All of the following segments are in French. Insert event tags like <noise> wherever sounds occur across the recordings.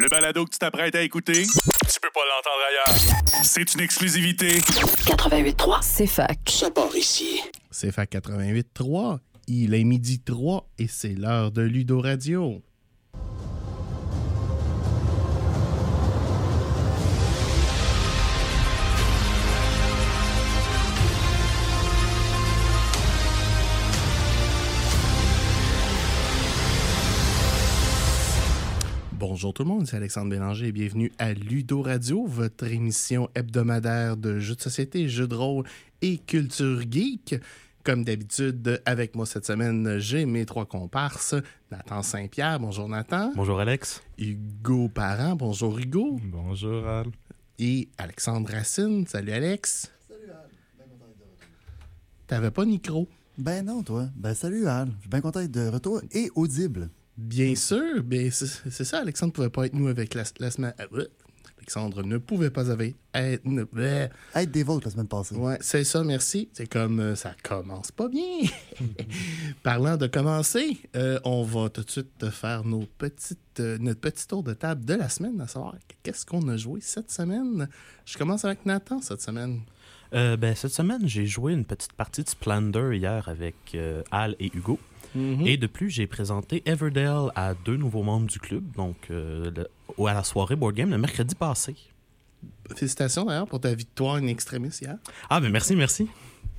Le balado que tu t'apprêtes à écouter, tu peux pas l'entendre ailleurs. C'est une exclusivité. 88.3. C'est fac. Ça part ici. C'est FAC 88.3. Il est midi 3 et c'est l'heure de Ludo Radio. Bonjour tout le monde, c'est Alexandre Bélanger et bienvenue à Ludo Radio, votre émission hebdomadaire de jeux de société, jeux de rôle et culture geek. Comme d'habitude, avec moi cette semaine, j'ai mes trois comparses. Nathan Saint-Pierre, bonjour Nathan. Bonjour Alex. Hugo Parent, bonjour Hugo. Bonjour Al. Et Alexandre Racine, salut Alex. Salut Al, bien content d'être de retour. T'avais pas de micro? Ben non, toi. Ben salut Al, je suis bien content d'être de retour et audible. Bien sûr, bien c'est ça, Alexandre pouvait pas être nous avec la, la semaine. ouais. Alexandre ne pouvait pas avec être. ne-. Être des vôtres la semaine passée. Ouais, c'est ça, merci. C'est comme euh, ça commence pas bien. <laughs> Parlant de commencer, euh, on va tout de suite te faire nos petites, euh, notre petit tour de table de la semaine, à savoir qu'est-ce qu'on a joué cette semaine. Je commence avec Nathan cette semaine. Euh, ben, cette semaine, j'ai joué une petite partie de Splendor hier avec euh, Al et Hugo. Mhm. Et de plus, j'ai présenté Everdale à deux nouveaux membres du club, donc euh, le- à la soirée Board Game le mercredi passé. Félicitations d'ailleurs pour ta victoire in extremis hier. Ah, ben merci, merci.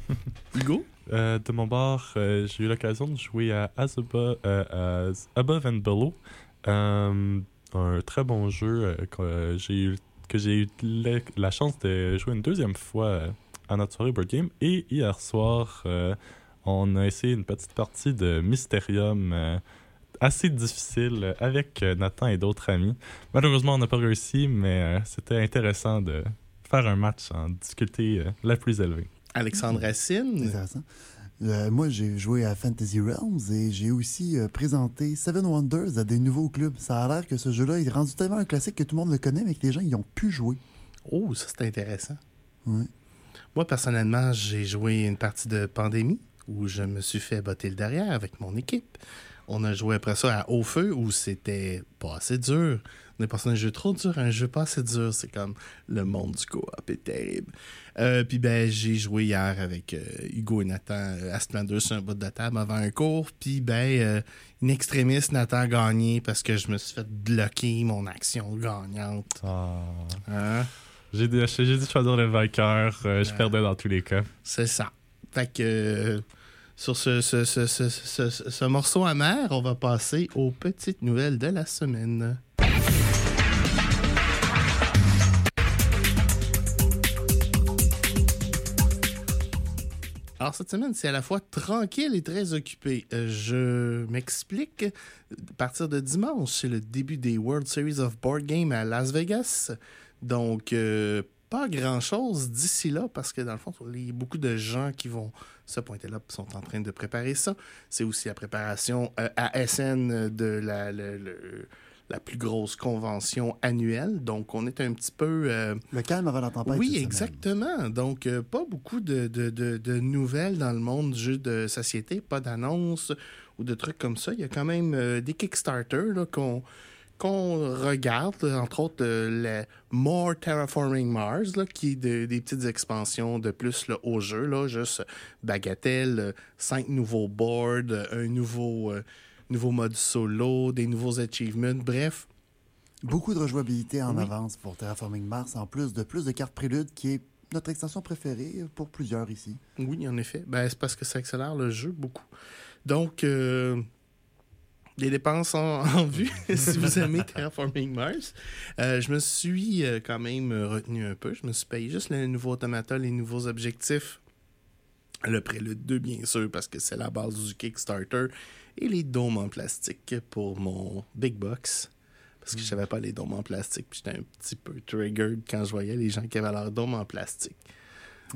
<laughs> Hugo? Euh, de mon bord, euh, j'ai eu l'occasion de jouer à euh, Above and Below. Euh, un très bon jeu euh, que j'ai eu, que j'ai eu la, la chance de jouer une deuxième fois euh, à notre soirée Board Game. Et hier soir, euh, on a essayé une petite partie de Mysterium euh, assez difficile avec euh, Nathan et d'autres amis. Malheureusement, on n'a pas réussi, mais euh, c'était intéressant de faire un match en difficulté euh, la plus élevée. Alexandre Racine. Intéressant. Euh, moi, j'ai joué à Fantasy Realms et j'ai aussi euh, présenté Seven Wonders à des nouveaux clubs. Ça a l'air que ce jeu-là est rendu tellement un classique que tout le monde le connaît, mais que les gens y ont pu jouer. Oh, ça c'est intéressant. Ouais. Moi, personnellement, j'ai joué une partie de Pandémie où je me suis fait botter le derrière avec mon équipe. On a joué après ça à Haut Feu où c'était pas assez dur. On est passé d'un jeu trop dur à un jeu pas assez dur. C'est comme le monde du coop est terrible. Euh, Puis ben, j'ai joué hier avec euh, Hugo et Nathan euh, à Splendor sur un bout de table avant un cours. Puis ben, euh, une extrémiste, Nathan a gagné parce que je me suis fait bloquer mon action gagnante. Hein? J'ai de choisir le vainqueur. euh, je Ouais. perdais dans tous les cas. C'est ça. Fait que euh, sur ce, ce, ce, ce, ce- ce- ce morceau amer, on va passer aux petites nouvelles de la semaine. Alors, cette semaine, c'est à la fois tranquille et très occupé. Euh, je m'explique. À partir de dimanche, c'est le début des World Series of Board Game à Las Vegas. Donc, euh, pas grand-chose d'ici là, parce que dans le fond, il y a beaucoup de gens qui vont se pointer là sont en train de préparer ça. C'est aussi la préparation euh, à SN de la, le- le- la plus grosse convention annuelle. Donc, on est un petit peu... euh, Le calme avant la tempête. oui, exactement. Donc, euh, pas beaucoup de, de- de- de nouvelles dans le monde du jeu de société, pas d'annonces ou de trucs comme ça. Il y a quand même des Kickstarter qu'on qu'on regarde, entre autres euh, le More Terraforming Mars, là, qui est de- des petites expansions de plus là, au jeu, là, juste bagatelle, euh, cinq nouveaux boards, un nouveau, euh, nouveau mode solo, des nouveaux achievements, bref, Beaucoup de rejouabilité en Oui. avance pour Terraforming Mars, en plus de plus de cartes prélude, qui est notre extension préférée pour plusieurs ici. Oui, en effet. Ben, c'est parce que ça accélère le jeu beaucoup. Donc, euh, les dépenses en, <laughs> en vue, <laughs> si vous aimez Terraforming Mars. Euh, je me suis euh, quand même euh, retenu un peu. Je me suis payé juste le nouveau automata, les nouveaux objectifs. Le prélude 2, bien sûr, parce que c'est la base du Kickstarter. Et les dômes en plastique pour mon Big Box. Parce que je savais pas les dômes en plastique. J'étais un petit peu triggered quand je voyais les gens qui avaient leurs dômes en plastique.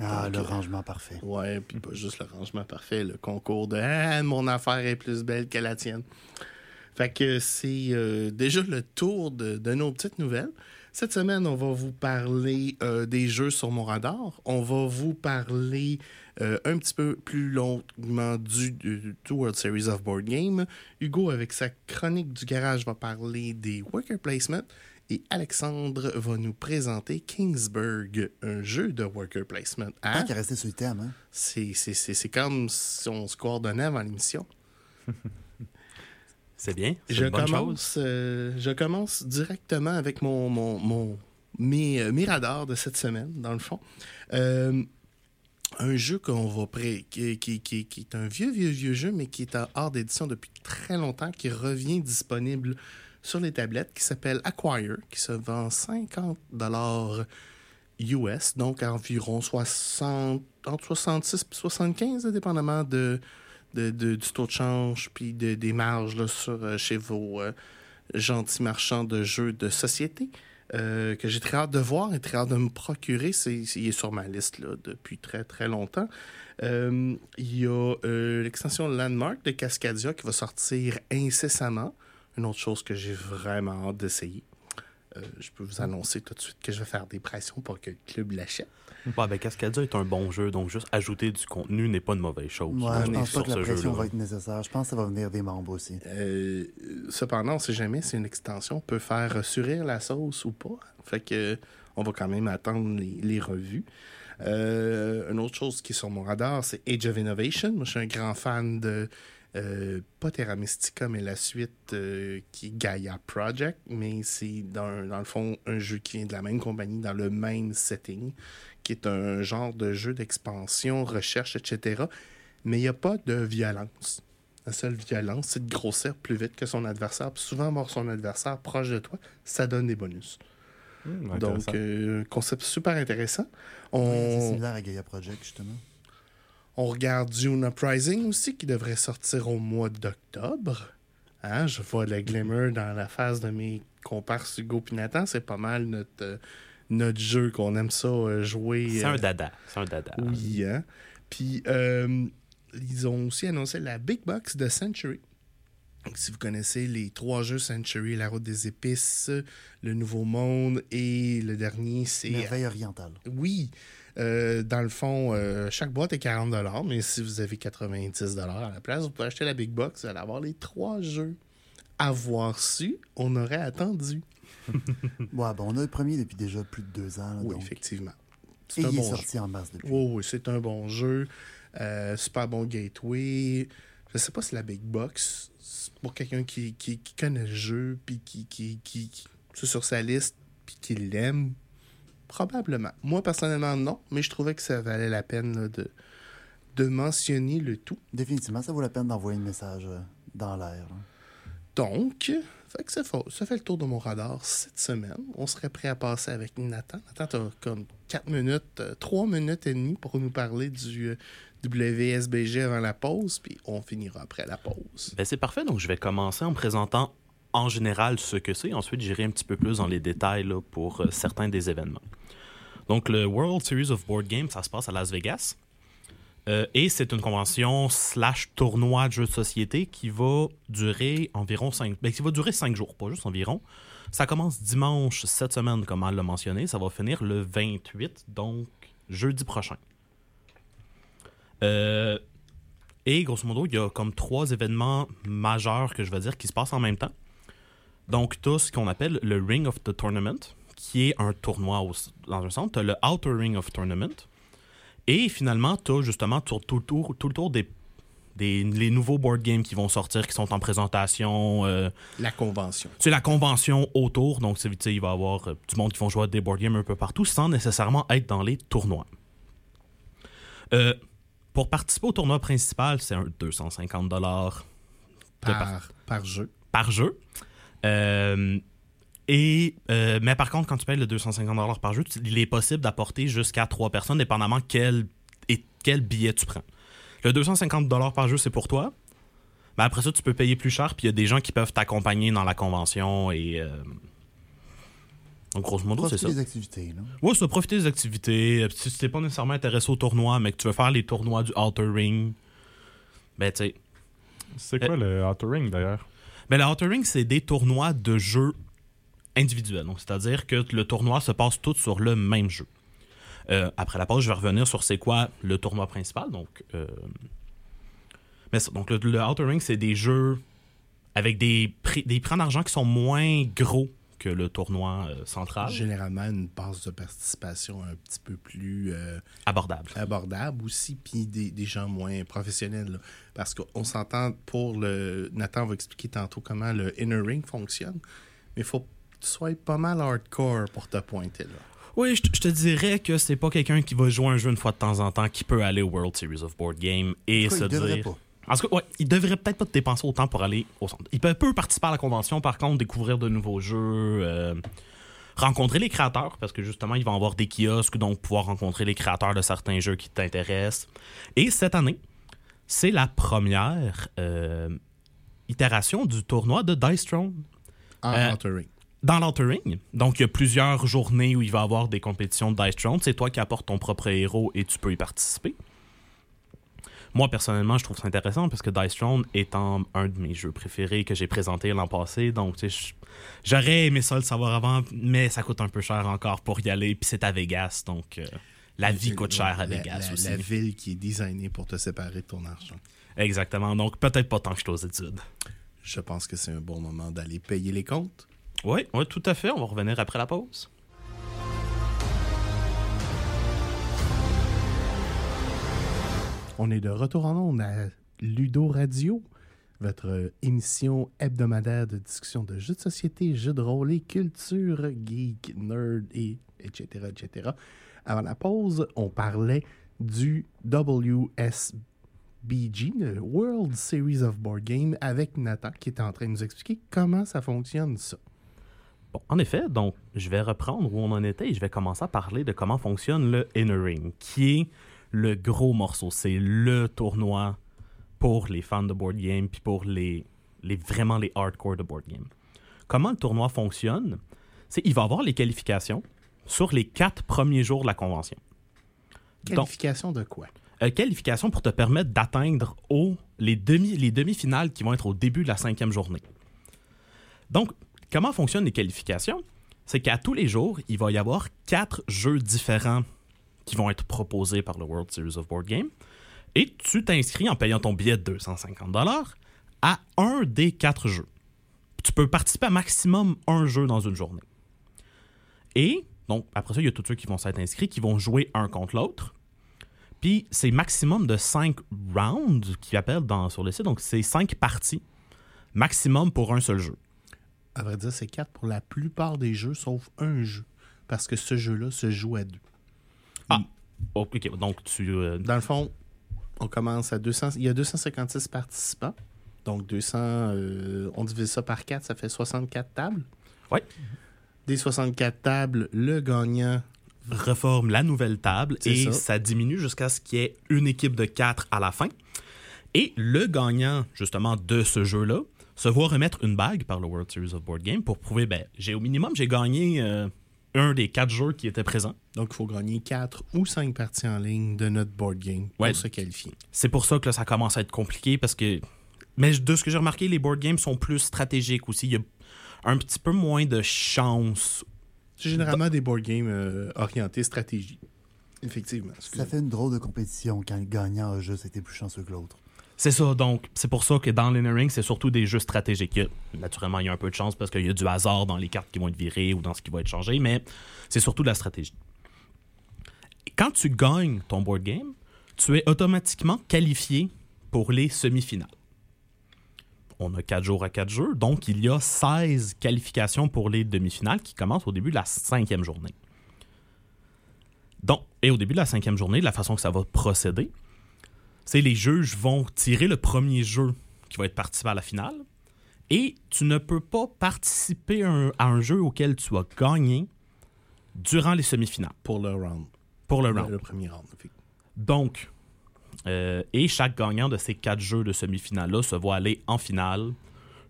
Ah, Donc, le rangement parfait. Ouais, puis pas juste le rangement parfait, le concours de Ah, mon affaire est plus belle que la tienne. Fait que c'est euh, déjà le tour de, de nos petites nouvelles. Cette semaine, on va vous parler euh, des jeux sur mon radar. On va vous parler euh, un petit peu plus longuement du, du, du World Series of Board Game. Hugo, avec sa chronique du garage, va parler des worker placement. Et Alexandre va nous présenter Kingsburg, un jeu de worker placement. Tant Hein? qu'à rester sur le thème, hein? C'est c'est- c'est- c'est comme si on se coordonnait avant l'émission. <laughs> C'est bien. Je une bonne chose. commence, euh, je commence directement avec mon, mon, mon- mes, euh, mes radars de cette semaine, dans le fond. Euh, un jeu qu'on va pré- qui, qui- qui- qui est un vieux, vieux, vieux jeu, mais qui est en hors d'édition depuis très longtemps, qui revient disponible sur les tablettes, qui s'appelle Acquire, qui se vend 50 US, donc environ 60, entre 66 et 75, là, dépendamment de, de- de- du taux de change puis de- des marges sur, euh, chez vos euh, gentils marchands de jeux de société. euh, que j'ai très hâte de voir et très hâte de me procurer. C'est, il est sur ma liste depuis très très longtemps. Il y a l'extension Landmark de Cascadia qui va sortir incessamment. Une autre chose que j'ai vraiment hâte d'essayer. Euh, je peux vous annoncer tout de suite que je vais faire des pressions pour que le club l'achète. Ouais, ben, Cascadia est un bon jeu, donc juste ajouter du contenu n'est pas une mauvaise chose. Ouais, je pense pas que la pression va être nécessaire. Je pense que ça va venir des membres aussi. Euh, cependant, on sait jamais si une extension peut faire surrir la sauce ou pas. Fait que on va quand même attendre les, les revues. Euh, une autre chose qui est sur mon radar, c'est Age of Innovation. Moi, je suis un grand fan de euh, pas Terra Mystica, mais la suite euh, qui est Gaia Project. Mais c'est dans, dans le fond un jeu qui vient de la même compagnie, dans le même setting, qui est un genre de jeu d'expansion, recherche, etc. Mais il n'y a pas de violence. La seule violence, c'est de grossir plus vite que son adversaire. Puis souvent, avoir son adversaire proche de toi, ça donne des bonus. Hmm, Donc, euh, concept super intéressant. Ouais, C'est On, similaire à Gaia Project, justement. On regarde Dune Uprising aussi, qui devrait sortir au mois d'octobre. Hein, je vois le glimmer dans la face de mes comparses Hugo et Nathan. C'est pas mal notre, euh, notre jeu qu'on aime ça euh, jouer. C'est euh, un dada. C'est un dada. Oui, hein? Puis, euh, ils ont aussi annoncé la Big Box de Century. Donc, si vous connaissez les trois jeux Century, La Route des Épices, Le Nouveau Monde et le dernier, c'est... Merveille orientale. Oui, euh, dans le fond, euh, chaque boîte est 40 mais si vous avez 90 à la place, vous pouvez acheter la Big Box, vous allez avoir les trois jeux. Avoir su, on aurait attendu. <laughs> Ouais, bon, on a le premier depuis déjà plus de deux ans. là, Oui, donc. effectivement. Et C'est un il est bon jeu. sorti en mars depuis. Oui, oui, c'est un bon jeu. Euh, super bon gateway. Je sais pas si la Big Box, pour quelqu'un qui, qui, qui connaît le jeu, puis qui, qui, qui, qui- c'est sur sa liste, puis qui l'aime, probablement. Moi, personnellement, non, mais je trouvais que ça valait la peine là, de, de mentionner le tout. Définitivement, ça vaut la peine d'envoyer un message euh, dans l'air. Donc, fait que ça, fait, ça fait le tour de mon radar cette semaine. On serait prêt à passer avec Nathan. Nathan, t'as comme 4 minutes, 3 minutes et demie pour nous parler du euh, WSBG avant la pause, puis on finira après la pause. Ben, c'est parfait. Donc, je vais commencer en présentant en général ce que c'est. Ensuite, j'irai un petit peu plus dans les détails là, pour euh, certains des événements. Donc, le World Series of Board Games, ça se passe à Las Vegas. Euh, et c'est une convention slash tournoi de jeux de société qui va durer environ 5 qui va durer 5 jours, pas juste environ. Ça commence dimanche cette semaine, comme elle l'a mentionné. Ça va finir le 28, donc jeudi prochain. Euh, et grosso modo, il y a comme trois événements majeurs que je vais dire qui se passent en même temps. Donc, as ce qu'on appelle le Ring of the Tournament, qui est un tournoi au- dans un centre. Tu as le Outer Ring of Tournament. Et finalement, tu as justement tout, tout, le tour- tout le tour des, des les nouveaux board games qui vont sortir, qui sont en présentation. euh, La convention. c'est la convention autour, donc il va y avoir euh, du monde qui vont jouer à des board games un peu partout sans nécessairement être dans les tournois. Euh, pour participer au tournoi principal, c'est un 250 dollars Par, par jeu. par jeu. Euh, et, euh, mais par contre, quand tu payes le 250 par jeu, tu- il est possible d'apporter jusqu'à trois personnes, dépendamment quel, et quel billet tu prends. Le 250 par jeu, c'est pour toi. Mais après ça, tu peux payer plus cher, puis il y a des gens qui peuvent t'accompagner dans la convention. Et, euh, Donc, grosso modo, c'est Profiter ça. des activités. Là. Ouais, ça, profiter des activités. Euh, Si tu n'es pas nécessairement intéressé au tournoi, mais que tu veux faire les tournois du Outer Ring, ben, tu sais. C'est quoi le Outer Ring d'ailleurs? Ben, le Outer Ring, c'est des tournois de jeux individuels. Donc, c'est-à-dire que le tournoi se passe tout sur le même jeu. Euh, après la pause, je vais revenir sur c'est quoi le tournoi principal. Donc, euh, mais donc le, le Outer Ring, c'est des jeux avec des prix, des prix en argent qui sont moins gros que le tournoi euh, central. Généralement, une base de participation un petit peu plus euh, Abordable. abordable aussi, puis des, des gens moins professionnels. là. Parce qu'on s'entend pour le. Nathan va expliquer tantôt comment le inner ring fonctionne, mais il faut tu sois pas mal hardcore pour te pointer là. Oui, je te- je te dirais que c'est pas quelqu'un qui va jouer un jeu une fois de temps en temps qui peut aller au World Series of Board Game et Quoi, se il devrait dire. pas. En tout cas, ouais, il devrait peut-être pas te dépenser autant pour aller au centre. Il peut, peut participer à la convention, par contre, découvrir de nouveaux jeux, euh, rencontrer les créateurs, parce que justement, il va avoir des kiosques, donc pouvoir rencontrer les créateurs de certains jeux qui t'intéressent. Et cette année, c'est la première euh, itération du tournoi de Dice Throne En Euh. Dans l'Outer Ring. Donc, il y a plusieurs journées où il va y avoir des compétitions de Dice Throne. C'est toi qui apportes ton propre héros et tu peux y participer. Moi, personnellement, je trouve ça intéressant parce que Dice Throne étant un de mes jeux préférés que j'ai présenté l'an passé. Donc, j'aurais aimé ça le savoir avant, mais ça coûte un peu cher encore pour y aller. Puis c'est à Vegas, donc euh, la vie coûte cher à La- Vegas la, aussi. La ville qui est designée pour te séparer de ton argent. Exactement. Donc, peut-être pas tant que je suis aux études. Je pense que c'est un bon moment d'aller payer les comptes. Oui, tout à fait. On va revenir après la pause. On est de retour en ondes à Ludo Radio, votre émission hebdomadaire de discussion de jeux de société, jeux de rôle et culture geek, nerd et etc. etc. Avant la pause, on parlait du WSBG, le World Series of Board Game, avec Nathan qui était en train de nous expliquer comment ça fonctionne ça. Bon, en effet, donc je vais reprendre où on en était et je vais commencer à parler de comment fonctionne le Inner Ring, qui est le gros morceau. C'est le tournoi pour les fans de board game puis pour les, les vraiment les hardcore de board game. Comment le tournoi fonctionne? C'est il va avoir les qualifications sur les quatre premiers jours de la convention. Donc, Qualification de quoi? euh, qualification pour te permettre d'atteindre les demi les demi-finales qui vont être au début de la cinquième journée. Donc, comment fonctionnent les qualifications? C'est qu'à tous les jours, il va y avoir quatre jeux différents qui vont être proposés par le World Series of Board Game, et tu t'inscris en payant ton billet de 250 dollars à un des quatre jeux. Tu peux participer à maximum un jeu dans une journée. Et donc après ça, il y a tous ceux qui vont s'être inscrits, qui vont jouer un contre l'autre. Puis c'est maximum de 5 rounds qu'ils appellent sur le site. Donc c'est 5 parties maximum pour un seul jeu. À vrai dire, c'est quatre pour la plupart des jeux, sauf un jeu. Parce que ce jeu-là se joue à deux. Ah, ok. Donc tu. euh, Dans le fond, on commence à 200. Il y a 256 participants. Donc 200, euh, on divise ça par 4, ça fait 64 tables. Ouais. Des 64 tables, le gagnant, reforme la nouvelle table et ça. ça. diminue jusqu'à ce qu'il y ait une équipe de 4 à la fin. Et le gagnant, justement, de ce jeu-là, se voit remettre une bague par le World Series of Board Game pour prouver, ben, j'ai au minimum, j'ai gagné euh, un des quatre jeux qui étaient présents. donc il faut gagner 4 ou 5 parties en ligne de notre board game pour Ouais. se qualifier. C'est pour ça que là, ça commence à être compliqué parce que. Mais de ce que j'ai remarqué, les board games sont plus stratégiques aussi. Il y a un petit peu moins de chance. C'est généralement des board games euh, orientés stratégie. Effectivement. Ça fait une drôle de compétition quand le gagnant a juste été plus chanceux que l'autre. C'est ça, donc c'est pour ça que dans l'Inner Ring, c'est surtout des jeux stratégiques. Naturellement, il y a un peu de chance parce qu'il y a du hasard dans les cartes qui vont être virées ou dans ce qui va être changé, mais c'est surtout de la stratégie. Quand tu gagnes ton board game, tu es automatiquement qualifié pour les semi-finales. On a 4 jours à 4 jeux, donc il y a 16 qualifications pour les demi-finales qui commencent au début de la cinquième journée. Donc, et au début de la cinquième journée, la façon que ça va procéder, c'est les juges vont tirer le premier jeu qui va être participé à la finale et tu ne peux pas participer à un, à un jeu auquel tu as gagné durant les semi-finales pour le round. pour le round. le premier round. Donc, euh, et chaque gagnant de ces quatre jeux de semi-finale-là se voit aller en finale.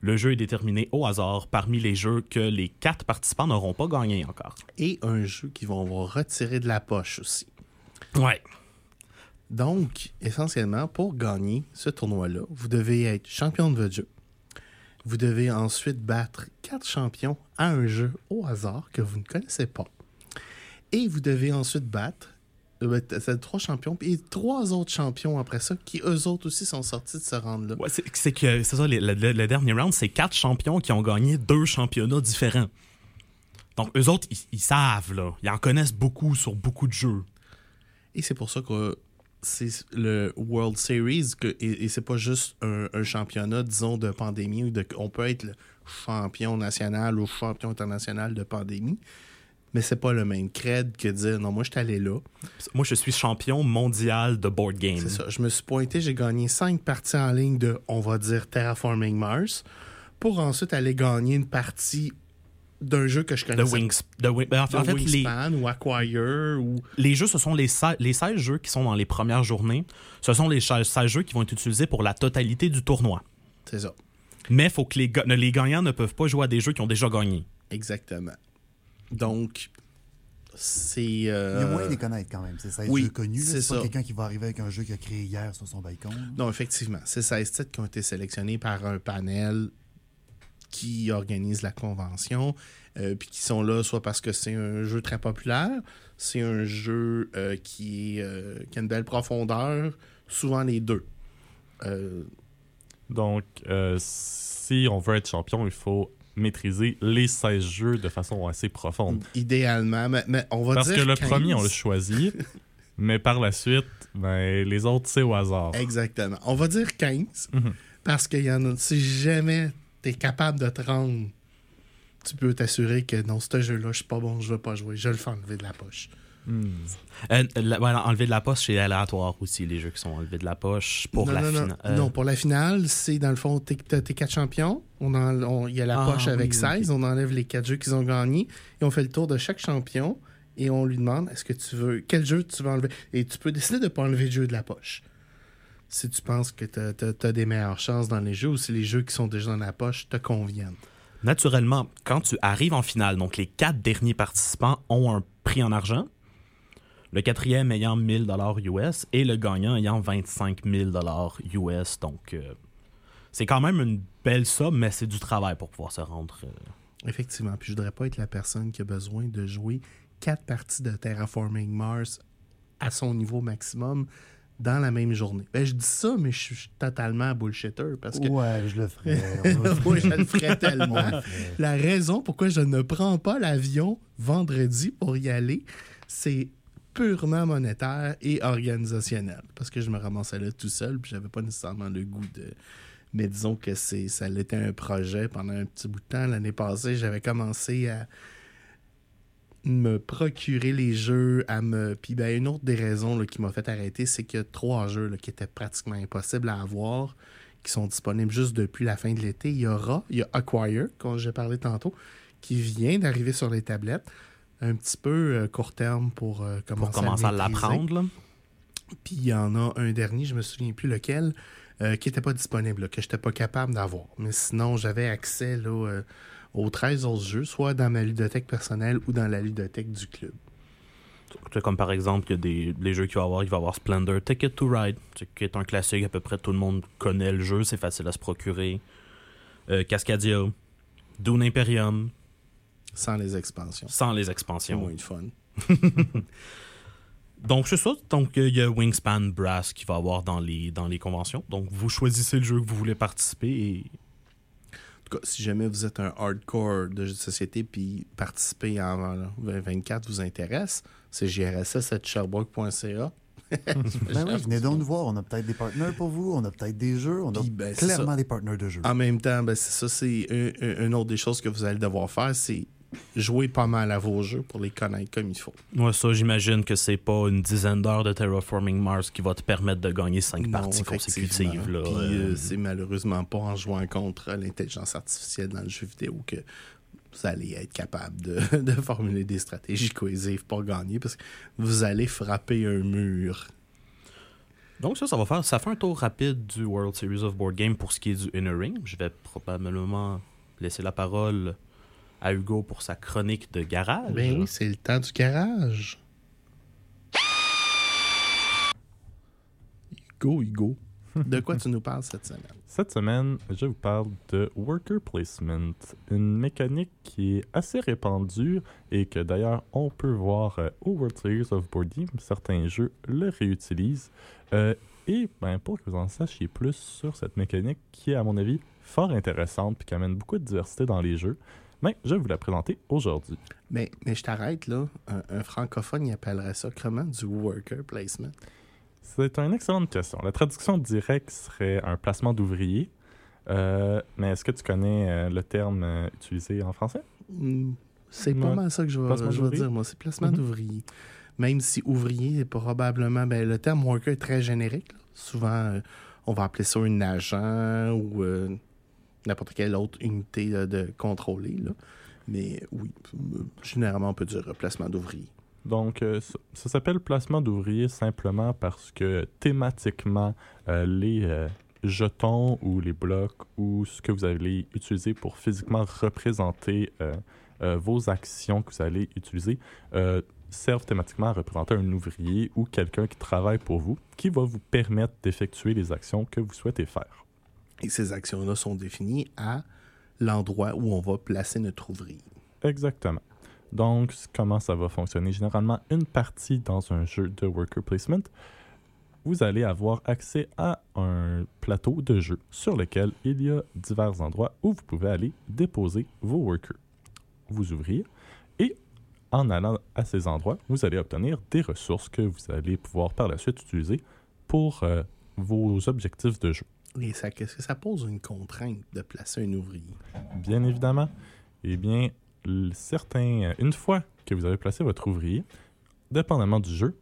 Le jeu est déterminé au hasard parmi les jeux que les quatre participants n'auront pas gagné encore. Et un jeu qu'ils vont avoir retiré de la poche aussi. Ouais. Donc, essentiellement, pour gagner ce tournoi-là, vous devez être champion de votre jeu. Vous devez ensuite battre quatre champions à un jeu au hasard que vous ne connaissez pas. Et vous devez ensuite battre euh, c'est trois champions et trois autres champions après ça qui eux autres aussi sont sortis de ce round-là. Ouais, c'est que c'est ça, le dernier round, c'est quatre champions qui ont gagné deux championnats différents. Donc, eux autres, ils, ils savent, là. Ils en connaissent beaucoup sur beaucoup de jeux. Et c'est pour ça que c'est le World Series que, et, et c'est pas juste un, un championnat, disons, de pandémie où de- on peut être le champion national ou champion international de pandémie, mais c'est pas le même cred que dire non, moi je suis allé là. Moi, je suis champion mondial de board game. C'est ça. Je me suis pointé, j'ai gagné cinq parties en ligne de, on va dire, Terraforming Mars, pour ensuite aller gagner une partie d'un jeu que je De connaissais. Wings. Ben, en fait, fait, les, Wingspan ou Acquire ou les jeux, ce sont les 16, les 16 jeux qui sont dans les premières journées. Ce sont les 16 jeux qui vont être utilisés pour la totalité du tournoi. c'est ça. Mais faut que les, ga- les gagnants ne peuvent pas jouer à des jeux qui ont déjà gagné. Exactement. Donc, c'est. Il y a euh, moyen de les connaître quand même. C'est ça, oui, jeu connu. là. c'est C'est pas ça. quelqu'un qui va arriver avec un jeu qu'il a créé hier sur son balcon. Non, effectivement. C'est 16 titres qui ont été sélectionnés par un panel qui organise la convention, euh, puis qui sont là soit parce que c'est un jeu très populaire, c'est un jeu euh, qui, euh, qui a une belle profondeur, souvent les deux. Donc, si on veut être champion, il faut maîtriser les 16 jeux de façon assez profonde. idéalement, mais, mais on va Parce dire que le 15. premier, on l'a choisi, <laughs> mais par la suite, ben, les autres, c'est au hasard. Exactement. On va dire 15, Mhm. parce qu'il y en a, si jamais tu es capable de te rendre, tu peux t'assurer que non, ce jeu-là, je suis pas bon, je veux pas jouer, je le fais enlever de la poche. Hmm. Euh, la- ouais, enlever de la poche, c'est aléatoire aussi, les jeux qui sont enlevés de la poche pour non, la non. finale. Euh, Non, pour la finale, c'est dans le fond, t'es- tes quatre champions. On en- on- Il y a la Ah, poche avec oui, 16. On enlève les quatre jeux qu'ils ont gagnés. Et on fait le tour de chaque champion. Et on lui demande est-ce que tu veux. Quel jeu tu veux enlever? Et tu peux décider de ne pas enlever le jeu de la poche. Si tu penses que tu as, des meilleures chances dans les jeux ou si les jeux qui sont déjà dans la poche te conviennent? Naturellement, quand tu arrives en finale, donc les quatre derniers participants ont un prix en argent, le quatrième ayant 1000 dollars US et le gagnant ayant 25 000 dollars US. Donc, euh, c'est quand même une belle somme, mais c'est du travail pour pouvoir se rendre. euh, Effectivement. Puis je voudrais pas être la personne qui a besoin de jouer quatre parties de Terraforming Mars à son niveau maximum dans la même journée. Ben, je dis ça, mais je suis totalement bullshitter parce que Ouais, je le ferais. Moi, <laughs> je le ferais tellement. La raison pourquoi je ne prends pas l'avion vendredi pour y aller, c'est purement monétaire et organisationnel. Parce que je me ramassais là tout seul, puis j'avais pas nécessairement le goût de. Mais disons que c'est ça l'était un projet pendant un petit bout de temps. L'année passée, j'avais commencé à me procurer les jeux, à me. Puis ben, une autre des raisons là, qui m'a fait arrêter, c'est qu'il y a trois jeux là, qui étaient pratiquement impossibles à avoir, qui sont disponibles juste depuis la fin de l'été. Il y aura, il y a Acquire, comme j'ai parlé tantôt, qui vient d'arriver sur les tablettes. Un petit peu euh, court terme pour euh, commencer, pour commencer à l'apprendre. là. Puis il y en a un dernier, je me souviens plus lequel, euh, qui n'était pas disponible, là, que je n'étais pas capable d'avoir. Mais sinon, j'avais accès là, aux 13 autres jeux, soit dans ma ludothèque personnelle ou dans la ludothèque du club. Comme par exemple, il y a des les jeux qu'il va y avoir, il va y avoir Splendor Ticket to Ride, qui est un classique, à peu près tout le monde connaît le jeu, c'est facile à se procurer. Euh, Cascadia, Dune Imperium, Sans les expansions. sans les expansions. moins de fun. <laughs> Donc, c'est ça. Donc, il y a Wingspan Brass qui va avoir dans les, dans les conventions. Donc, vous choisissez le jeu que vous voulez participer et tout cas, si jamais vous êtes un hardcore de jeux de société puis participer en là, 2024 vous intéresse, c'est grss.sherbrooke.ca. <laughs> Ben oui, venez donc nous voir. On a peut-être des partenaires pour vous. On a peut-être des jeux. On a ben, clairement des partenaires de jeux. En même temps, ben, c'est ça, c'est un- un- une autre des choses que vous allez devoir faire, c'est jouer pas mal à vos jeux pour les connaître comme il faut. moi, ça, j'imagine que c'est pas une dizaine d'heures de Terraforming Mars qui va te permettre de gagner cinq Non, parties consécutives. Là. Puis, Euh, euh, c'est malheureusement pas en jouant contre l'intelligence artificielle dans le jeu vidéo que vous allez être capable de, <laughs> de formuler des stratégies cohésives pour gagner parce que vous allez frapper un mur. Donc ça, ça va faire, ça fait un tour rapide du World Series of Board Game pour ce qui est du Inner Ring. Je vais probablement laisser la parole à Hugo pour sa chronique de garage. Ben oui, c'est le temps du garage. Hugo, Hugo. De quoi tu nous parles cette semaine? <laughs> Cette semaine, je vous parle de Worker Placement, une mécanique qui est assez répandue et que d'ailleurs on peut voir euh, au World Series of Board Game, certains jeux le réutilisent. Euh, et ben, pour que vous en sachiez plus sur cette mécanique qui est à mon avis fort intéressante et qui amène beaucoup de diversité dans les jeux, mais je vais vous la présenter aujourd'hui. Mais, mais je t'arrête là. Un, un francophone, il appellerait ça comment? Du worker placement? C'est une excellente question. La traduction directe serait un placement d'ouvrier. Euh, mais est-ce que tu connais euh, le terme euh, utilisé en français? Hmm, C'est pas mal ça que je vais, je dire, moi. C'est placement Mhm. d'ouvrier. Même si ouvrier est probablement. Ben, le terme worker est très générique. là. Souvent, on va appeler ça un agent ou n'importe quelle autre unité de contrôler. Là. Mais oui, euh, généralement, on peut dire placement d'ouvrier. Donc, euh, ça, s'appelle placement d'ouvrier simplement parce que thématiquement, euh, les euh, jetons ou les blocs ou ce que vous allez utiliser pour physiquement représenter euh, euh, vos actions que vous allez utiliser euh, servent thématiquement à représenter un ouvrier ou quelqu'un qui travaille pour vous, qui va vous permettre d'effectuer les actions que vous souhaitez faire. Et ces actions-là sont définies à l'endroit où on va placer notre ouvrier. Exactement. Donc, comment ça va fonctionner? Généralement, une partie dans un jeu de worker placement, vous allez avoir accès à un plateau de jeu sur lequel il y a divers endroits où vous pouvez aller déposer vos workers, vous ouvrir, et en allant à ces endroits, vous allez obtenir des ressources que vous allez pouvoir par la suite utiliser pour euh, vos objectifs de jeu. Et ça, qu'est-ce que ça pose une contrainte de placer un ouvrier? Bien évidemment, eh bien, certains, euh, une fois que vous avez placé votre ouvrier, dépendamment du jeu,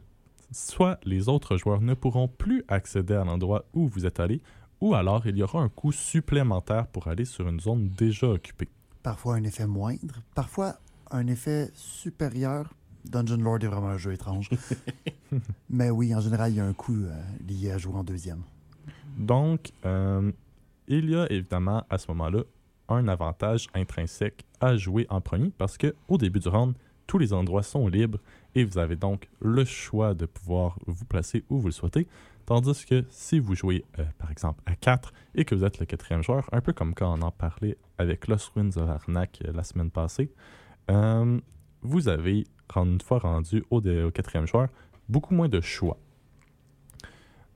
soit les autres joueurs ne pourront plus accéder à l'endroit où vous êtes allé, ou alors il y aura un coût supplémentaire pour aller sur une zone déjà occupée. Parfois un effet moindre, parfois un effet supérieur. Dungeon Lord est vraiment un jeu étrange. <laughs> Mais oui, en général, il y a un coût euh, lié à jouer en deuxième. Donc, euh, il y a évidemment à ce moment-là un avantage intrinsèque à jouer en premier parce que au début du round, tous les endroits sont libres et vous avez donc le choix de pouvoir vous placer où vous le souhaitez. Tandis que si vous jouez euh, par exemple à 4 et que vous êtes le quatrième joueur, un peu comme quand on en parlait avec Lost Winds of Arnak euh, la semaine passée, vous avez, une fois rendu au quatrième joueur, beaucoup moins de choix.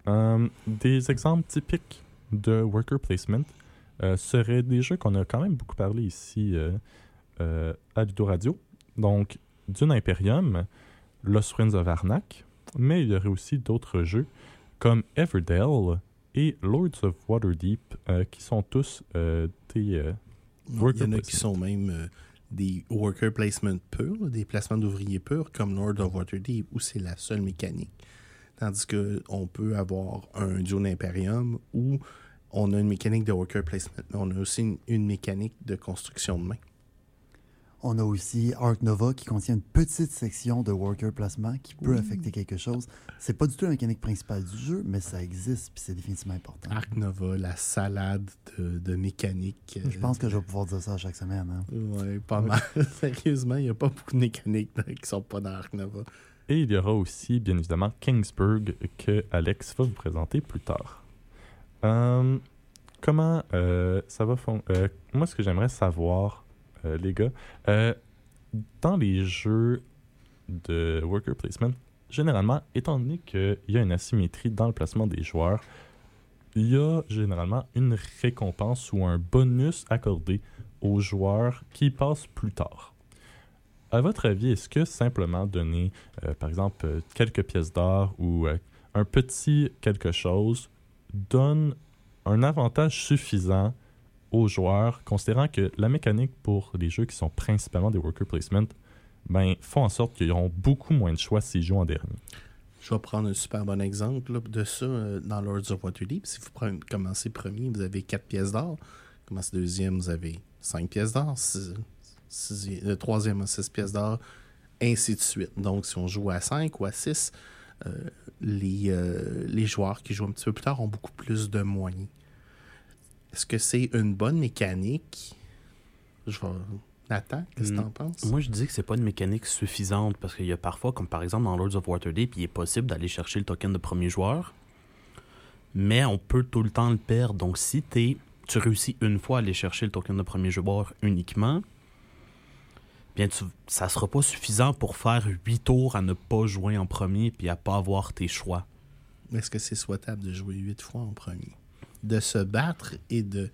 Euh, des exemples typiques de worker placement euh, seraient des jeux qu'on a quand même beaucoup parlé ici euh, euh, à Ludo Radio. Donc, Dune Imperium, Lost Winds of Arnak, mais il y aurait aussi d'autres jeux comme Everdell et Lords of Waterdeep, qui sont tous des... euh, Il y Worker en a qui placement. sont même des worker placement purs, des placements d'ouvriers purs, comme Lord of Waterdeep, où c'est la seule mécanique. Tandis qu'on peut avoir un Dune Imperium où on a une mécanique de worker placement, mais on a aussi une, une mécanique de construction de main. On a aussi Arc Nova qui contient une petite section de worker placement qui peut Oui. affecter quelque chose. C'est pas du tout la mécanique principale du jeu, mais ça existe puis c'est définitivement important. Arc Nova, la salade de, de mécanique. euh, Je pense que je vais pouvoir dire ça chaque semaine. hein. Ouais, pas mal. <laughs> Sérieusement, il n'y a pas beaucoup de mécaniques qui sont pas dans Arc Nova. Et il y aura aussi, bien évidemment, Kingsburg que Alex va vous présenter plus tard. Euh, comment euh, ça va fonctionner Moi, ce que j'aimerais savoir, euh, les gars, euh, dans les jeux de worker placement, généralement, étant donné qu'il y a une asymétrie dans le placement des joueurs, il y a généralement une récompense ou un bonus accordé aux joueurs qui passent plus tard. À votre avis, est-ce que simplement donner, euh, par exemple, euh, quelques pièces d'or ou euh, un petit quelque chose donne un avantage suffisant aux joueurs, considérant que la mécanique pour les jeux qui sont principalement des worker placement, ben, font en sorte qu'ils auront beaucoup moins de choix s'ils jouent en dernier? Je vais prendre un super bon exemple de ça dans Lords of Waterdeep. Si vous commencez premier, vous avez 4 pièces d'or. Commencez deuxième, vous avez 5 pièces d'or. Six- sixi- Le troisième a 6 pièces d'or. Ainsi de suite. Donc, si on joue à 5 ou à 6, les, euh, les joueurs qui jouent un petit peu plus tard ont beaucoup plus de moyens. Est-ce que c'est une bonne mécanique? Je vais... Nathan, qu'est-ce que Mm. t'en penses? Moi, je dis que c'est pas une mécanique suffisante parce qu'il y a parfois, comme par exemple dans Lords of Waterdeep, il est possible d'aller chercher le token de premier joueur, mais on peut tout le temps le perdre. Donc, si t'es, tu réussis une fois à aller chercher le token de premier joueur uniquement, bien, tu, ça sera pas suffisant pour faire huit tours à ne pas jouer en premier puis à pas avoir tes choix. Est-ce que c'est souhaitable de jouer huit fois en premier? De se battre et de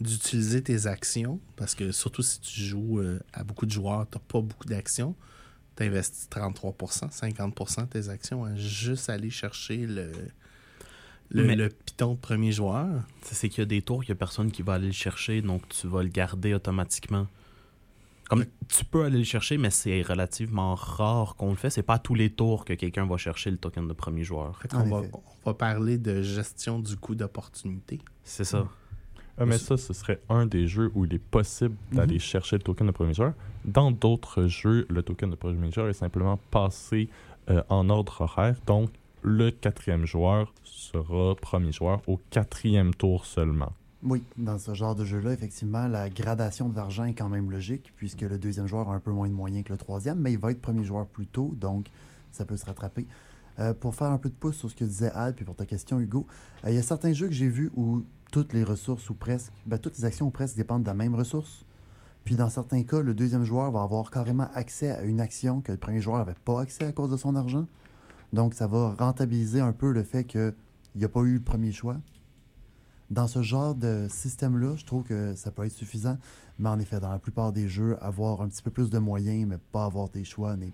d'utiliser tes actions, parce que surtout si tu joues euh, à beaucoup de joueurs, tu n'as pas beaucoup d'actions. Tu investis 33%, 50% de tes actions à juste aller chercher le, le, Mais- le piton de premier joueur? C'est qu'il y a des tours qu'il n'y a personne qui va aller le chercher, donc tu vas le garder automatiquement. Comme tu peux aller le chercher, mais c'est relativement rare qu'on le fait. C'est pas à tous les tours que quelqu'un va chercher le token de premier joueur. En va, on va parler de gestion du coût d'opportunité. C'est ça. Ah, mais ça, ce serait un des jeux où il est possible d'aller chercher le token de premier joueur. Dans d'autres jeux, le token de premier joueur est simplement passé euh, en ordre horaire. Donc, le quatrième joueur sera premier joueur au quatrième tour seulement. Oui, dans ce genre de jeu-là, effectivement, la gradation de l'argent est quand même logique, puisque le deuxième joueur a un peu moins de moyens que le troisième, mais il va être premier joueur plus tôt, donc ça peut se rattraper. Euh, pour faire un peu de pouce sur ce que disait Al, puis pour ta question, Hugo, euh, il y a certains jeux que j'ai vus où toutes les ressources ou presque, ben, toutes les actions ou presque dépendent de la même ressource. Puis dans certains cas, le deuxième joueur va avoir carrément accès à une action que le premier joueur n'avait pas accès à cause de son argent. Donc ça va rentabiliser un peu le fait qu'il n'y a pas eu le premier choix. Dans ce genre de système-là, je trouve que ça peut être suffisant. Mais en effet, dans la plupart des jeux, avoir un petit peu plus de moyens, mais pas avoir tes choix n'est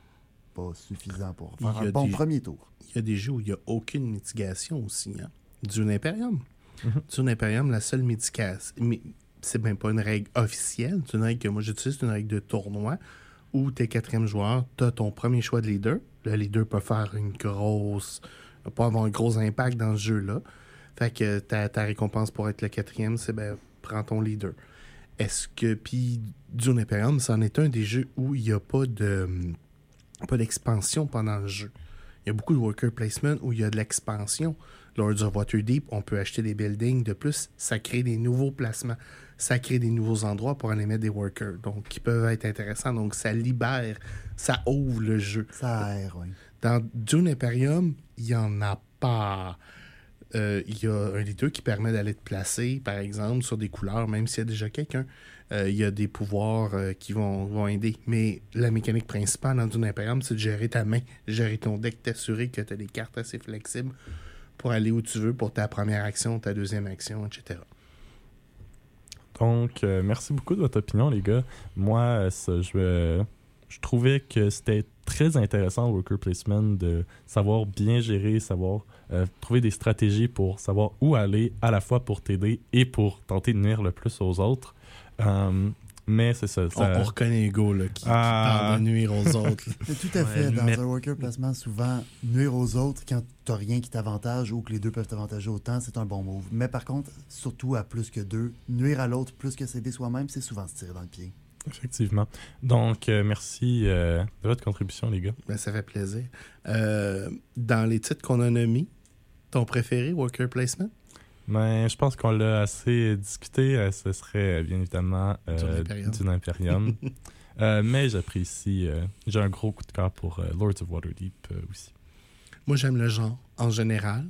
pas suffisant pour faire un bon des- premier tour. Il y a des jeux où il n'y a aucune mitigation aussi. Hein? Dune Imperium. Mhm. Dune Imperium, la seule mitigation, mais c'est même pas une règle officielle, c'est une règle que moi j'utilise, c'est une règle de tournoi où tu es quatrième joueur, tu as ton premier choix de leader. Le leader peut faire une grosse. pas avoir un gros impact dans ce jeu-là. Fait que ta, ta récompense pour être le quatrième, c'est ben, prends ton leader. Est-ce que. Puis Dune Imperium, c'en est un des jeux où il n'y a pas de. pas d'expansion pendant le jeu. Il y a beaucoup de worker placement où il y a de l'expansion. Lords of Waterdeep, on peut acheter des buildings de plus. Ça crée des nouveaux placements. Ça crée des nouveaux endroits pour aller mettre des workers. Donc, qui peuvent être intéressants. Donc, ça libère, ça ouvre le jeu. Ça aère, oui. Dans Dune Imperium, il n'y en a pas. Euh, Il y a un leader qui permet d'aller te placer, par exemple, sur des couleurs, même s'il y a déjà quelqu'un. Euh, Il y a des pouvoirs euh, qui vont, vont aider. Mais la mécanique principale dans Dune Imperium, c'est de gérer ta main, gérer ton deck, t'assurer que tu as des cartes assez flexibles pour aller où tu veux pour ta première action, ta deuxième action, etc. Donc, merci beaucoup de votre opinion, les gars. Moi, je, je trouvais que c'était très intéressant, le worker placement, de savoir bien gérer, savoir euh, trouver des stratégies pour savoir où aller, à la fois pour t'aider et pour tenter de nuire le plus aux autres. Euh, mais c'est ça. On, ça- on reconnaît Hugo là, qui, qui Ah. parle de nuire aux <laughs> autres. tout à Ouais, fait. Dans mais- un worker placement, souvent, nuire aux autres quand t'as rien qui t'avantage ou que les deux peuvent t'avantager autant, c'est un bon move. Mais par contre, surtout à plus que deux, nuire à l'autre plus que s'aider soi-même, c'est souvent se tirer dans le pied. Effectivement. Donc, euh, merci euh, de votre contribution, les gars. Ben, ça fait plaisir. Euh, dans les titres qu'on a nommés, ton préféré, Worker Placement? Mais je pense qu'on l'a assez discuté. Ce serait bien évidemment Dune Imperium. <laughs> Mais j'apprécie. J'ai un gros coup de cœur pour Lords of Waterdeep aussi. Moi, j'aime le genre en général.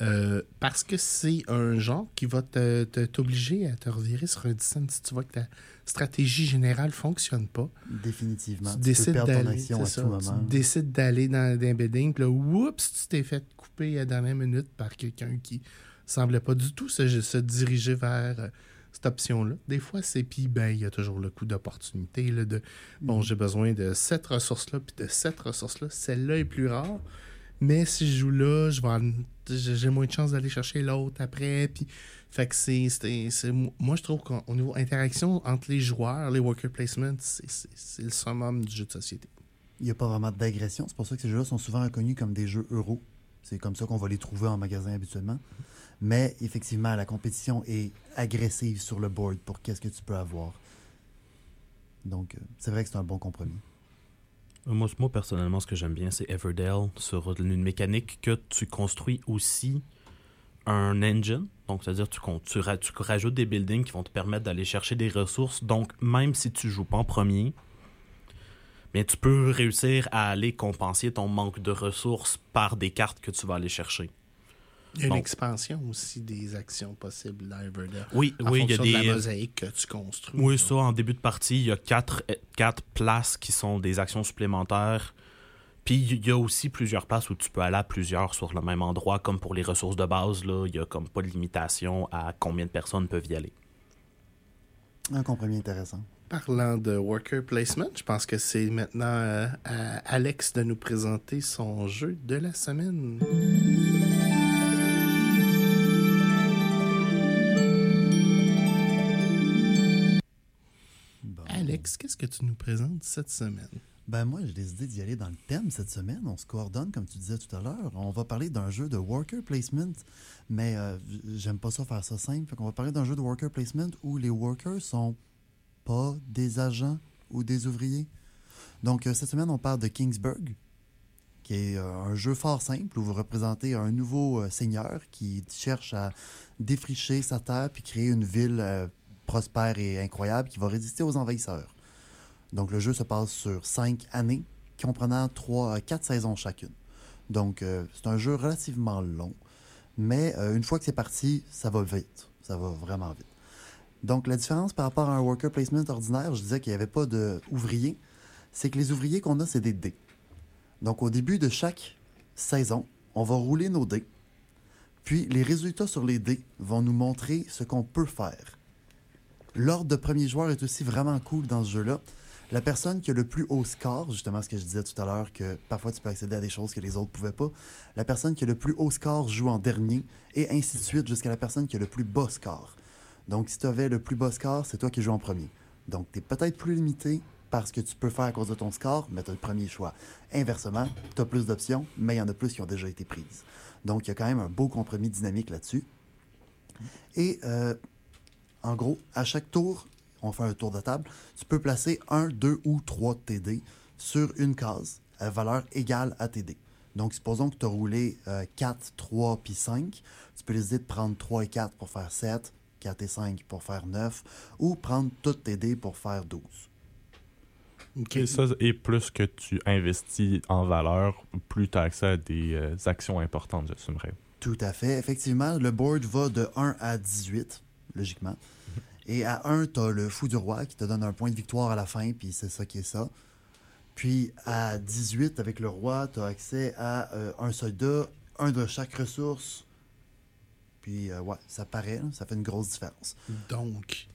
Euh, parce que c'est un genre qui va t'obliger à te revirer sur un dissent si tu vois que ta stratégie générale fonctionne pas. Définitivement. tu décides d'aller tu décides d'aller dans un building, puis là, oups, tu t'es fait couper à la dernière minute par quelqu'un qui semblait pas du tout se, se diriger vers euh, cette option-là. Des fois, c'est puis ben il y a toujours le coup d'opportunité de bon, j'ai besoin de cette ressource-là puis de cette ressource-là. Celle-là est plus rare, mais si je joue là, je vais j'ai moins de chances d'aller chercher l'autre après. Puis fait que c'est, moi je trouve qu'au niveau interaction entre les joueurs, les worker placements, c'est le summum du jeu de société. Il n'y a pas vraiment d'agression. C'est pour ça que ces jeux-là sont souvent reconnus comme des jeux euros. C'est comme ça qu'on va les trouver en magasin habituellement. Mais effectivement, la compétition est agressive sur le board pour qu'est-ce que tu peux avoir. Donc, euh, c'est vrai que c'est un bon compromis. Euh, Moi, personnellement, ce que j'aime bien, c'est Everdell sur une mécanique que tu construis aussi un engine. Donc, c'est-à-dire tu, tu, ra- tu rajoutes des buildings qui vont te permettre d'aller chercher des ressources. Donc, même si tu joues pas en premier, tu peux réussir à aller compenser ton manque de ressources par des cartes que tu vas aller chercher. Il y a une expansion aussi des actions possibles dans Everdell. Oui, En oui, il y a fonction de des. la mosaïque que tu construis. Oui, là. ça, en début de partie, il y a quatre, euh, quatre places qui sont des actions supplémentaires. Puis il y a aussi plusieurs places où tu peux aller à plusieurs sur le même endroit, comme pour les ressources de base. Là, il y a comme pas de limitation à combien de personnes peuvent y aller. Un compromis intéressant. Parlant de worker placement, je pense que c'est maintenant euh, à Alex de nous présenter son jeu de la semaine. Qu'est-ce que tu nous présentes cette semaine? Ben moi, j'ai décidé d'y aller dans le thème cette semaine. On se coordonne, comme tu disais tout à l'heure. On va parler d'un jeu de worker placement, mais euh, j'aime pas ça faire ça simple. On va parler d'un jeu de worker placement où les workers sont pas des agents ou des ouvriers. Donc euh, cette semaine, on parle de Kingsburg, qui est euh, un jeu fort simple où vous représentez un nouveau seigneur qui cherche à défricher sa terre puis créer une ville prospère et incroyable qui va résister aux envahisseurs. Donc, le jeu se passe sur cinq années, comprenant trois, euh, quatre saisons chacune. Donc, euh, c'est un jeu relativement long, mais euh, une fois que c'est parti, ça va vite. Ça va vraiment vite. Donc, la différence par rapport à un worker placement ordinaire, je disais qu'il n'y avait pas d'ouvriers, c'est que les ouvriers qu'on a, c'est des dés. Donc, au début de chaque saison, on va rouler nos dés, puis les résultats sur les dés vont nous montrer ce qu'on peut faire. L'ordre de premier joueur est aussi vraiment cool dans ce jeu-là. La personne qui a le plus haut score, justement ce que je disais tout à l'heure, que parfois tu peux accéder à des choses que les autres pouvaient pas, la personne qui a le plus haut score joue en dernier, et ainsi de suite jusqu'à la personne qui a le plus bas score. Donc si tu avais le plus bas score, c'est toi qui joues en premier. Donc tu es peut-être plus limité par ce que tu peux faire à cause de ton score, mais tu as le premier choix. Inversement, tu as plus d'options, mais il y en a plus qui ont déjà été prises. Donc il y a quand même un beau compromis dynamique là-dessus. Et euh, en gros, à chaque tour, on fait un tour de table, tu peux placer un, deux ou trois de tes dés sur une case à valeur égale à tes dés. Donc, supposons que tu as roulé euh, 4, 3 puis 5. Tu peux décider de prendre 3 et 4 pour faire 7, 4 et 5 pour faire 9, ou prendre toutes tes dés pour faire 12. Ok. Et ça, et plus que tu investis en valeur, plus tu as accès à des euh, actions importantes, j'assumerais. Tout à fait. Effectivement, le board va de 1 à 18, logiquement. Et à 1, tu as le fou du roi qui te donne un point de victoire à la fin, puis c'est ça qui est ça. Puis à 18, avec le roi, tu as accès à euh, un soldat, un de chaque ressource. Puis, euh, ouais, ça paraît, là, ça fait une grosse différence. Donc,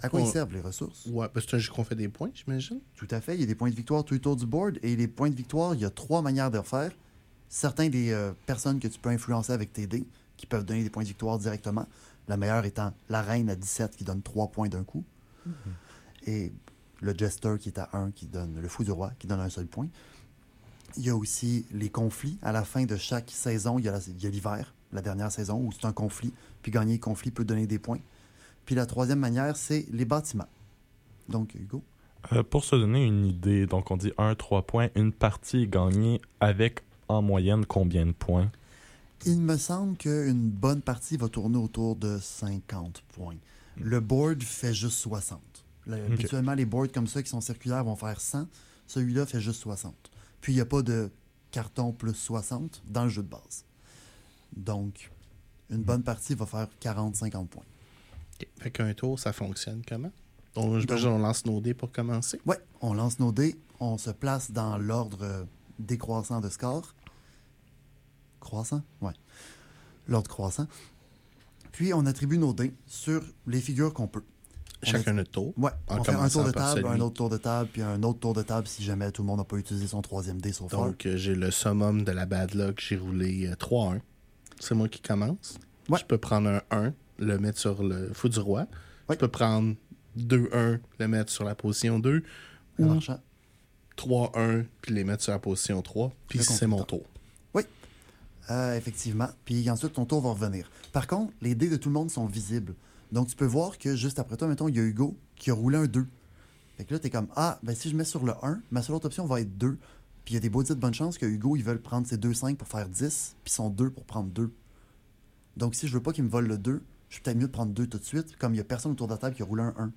À quoi ils servent les ressources? Ouais, c'est un jeu qu'on fait des points, j'imagine. Tout à fait. Il y a des points de victoire tout autour du board. Et les points de victoire, il y a trois manières de le faire. Certains des euh, personnes que tu peux influencer avec tes dés, qui peuvent donner des points de victoire directement. La meilleure étant la reine à 17 qui donne 3 points d'un coup. Et le jester qui est à 1 qui donne le fou du roi qui donne un seul point. Il y a aussi les conflits. À la fin de chaque saison, il y a l'hiver, la dernière saison, où c'est un conflit. Puis gagner le conflit peut donner des points. Puis la troisième manière, c'est les bâtiments. Donc, Hugo? Euh, pour se donner une idée, donc on dit 1, 3 points, une partie est gagnée avec en moyenne combien de points? Il me semble qu'une bonne partie va tourner autour de 50 points. Le board fait juste 60. Le- Ok. Habituellement, les boards comme ça qui sont circulaires vont faire 100. Celui-là fait juste 60. Puis, il n'y a pas de carton plus 60 dans le jeu de base. Donc, une bonne partie va faire 40-50 points. Ok. Fait qu'un tour, ça fonctionne comment? On, j'imagine on lance nos dés pour commencer. Ouais, on lance nos dés, on se place dans l'ordre décroissant de score. Croissant? Ouais. L'ordre croissant. Puis on attribue nos dés sur les figures qu'on peut. On Chacun notre tour. Ouais, En on fait un tour de table, un autre tour de table, puis un autre tour de table si jamais tout le monde n'a pas utilisé son troisième dé sauf. Donc, euh, j'ai le summum de la bad luck. J'ai roulé euh, 3-1. C'est moi qui commence. Ouais. Je peux prendre un 1, le mettre sur le fou du roi. Ouais. Je peux prendre 2-1, le mettre sur la position 2. Un Ou marchand. 3-1, puis les mettre sur la position 3. Puis c'est mon tour. Euh, effectivement. Puis ensuite, ton tour va revenir. Par contre, les dés de tout le monde sont visibles. Donc, tu peux voir que juste après toi, mettons, il y a Hugo qui a roulé un 2. Fait que là, t'es comme, ah, ben si je mets sur le 1, ma seule autre option va être 2. Puis il y a des beaux de bonne chance que Hugo, ils veulent prendre ses 2-5 pour faire 10, puis son 2 pour prendre 2. Donc, si je veux pas qu'il me vole le 2, je suis peut-être mieux de prendre 2 tout de suite, comme il y a personne autour de la table qui a roulé un 1.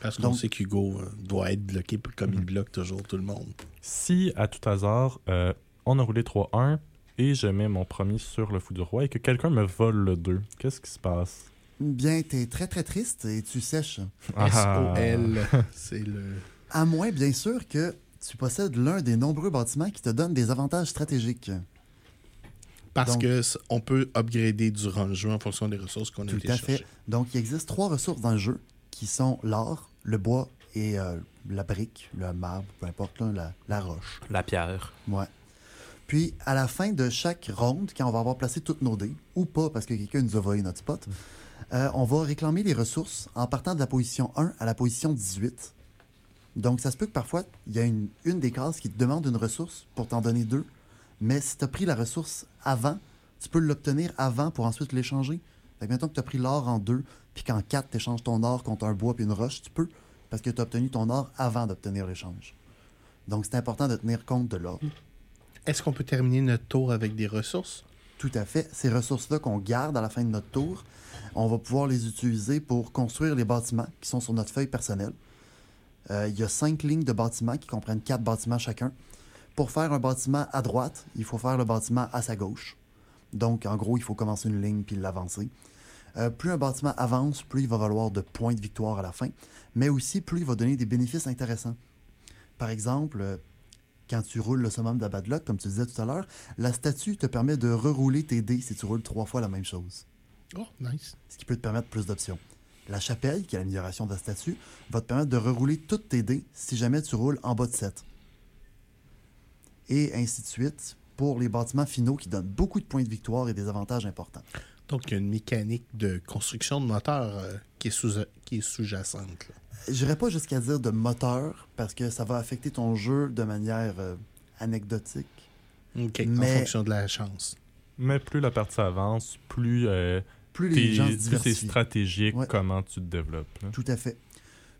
Parce qu'on sait qu'Hugo euh, doit être bloqué comme il bloque toujours tout le monde. Si, à tout hasard, euh, on a roulé 3-1 et je mets mon premier sur le fou du roi et que quelqu'un me vole le 2, qu'est-ce qui se passe? Bien, t'es très très triste et tu sèches. Ah. S-O-L, <laughs> c'est le. À moins, bien sûr, que tu possèdes l'un des nombreux bâtiments qui te donnent des avantages stratégiques. Parce Donc- que s- on peut upgrader durant le jeu en fonction des ressources qu'on a Tout à fait. Donc, il existe trois ressources dans le jeu qui sont l'or, le bois et euh, la brique, le marbre, peu importe, là, la, la roche. La pierre. Ouais. Puis, à la fin de chaque ronde, quand on va avoir placé toutes nos dés, ou pas parce que quelqu'un nous a volé notre spot, euh, on va réclamer les ressources en partant de la position 1 à la position 18. Donc, ça se peut que parfois, il y a une, des cases qui te demande une ressource pour t'en donner deux. Mais si tu as pris la ressource avant, tu peux l'obtenir avant pour ensuite l'échanger. Fait que mettons que tu as pris l'or en deux, puis qu'en quatre, tu échanges ton or contre un bois puis une roche, tu peux, parce que tu as obtenu ton or avant d'obtenir l'échange. Donc, c'est important de tenir compte de l'or. Est-ce qu'on peut terminer notre tour avec des ressources? Tout à fait. Ces ressources-là qu'on garde à la fin de notre tour, on va pouvoir les utiliser pour construire les bâtiments qui sont sur notre feuille personnelle. Euh, Il y a cinq lignes de bâtiments qui comprennent quatre bâtiments chacun. Pour faire un bâtiment à droite, il faut faire le bâtiment à sa gauche. Donc, en gros, il faut commencer une ligne puis l'avancer. Euh, plus un bâtiment avance, plus il va valoir de points de victoire à la fin, mais aussi plus il va donner des bénéfices intéressants. Par exemple, euh, quand tu roules le summum de la bad luck, comme tu disais tout à l'heure, la statue te permet de rerouler tes dés si tu roules trois fois la même chose, Oh, nice. ce qui peut te permettre plus d'options. La chapelle, qui est l'amélioration de la statue, va te permettre de rerouler toutes tes dés si jamais tu roules en bas de 7. Et ainsi de suite pour les bâtiments finaux qui donnent beaucoup de points de victoire et des avantages importants. Donc, il y a une mécanique de construction de moteur euh, qui est sous-jacente. J'irai pas jusqu'à dire de moteur parce que ça va affecter ton jeu de manière euh, anecdotique. OK, Mais- en fonction de la chance. Mais plus la partie avance, plus, euh, Plus les t'es- gens se plus c'est stratégique Ouais. comment tu te développes. là. Tout à fait.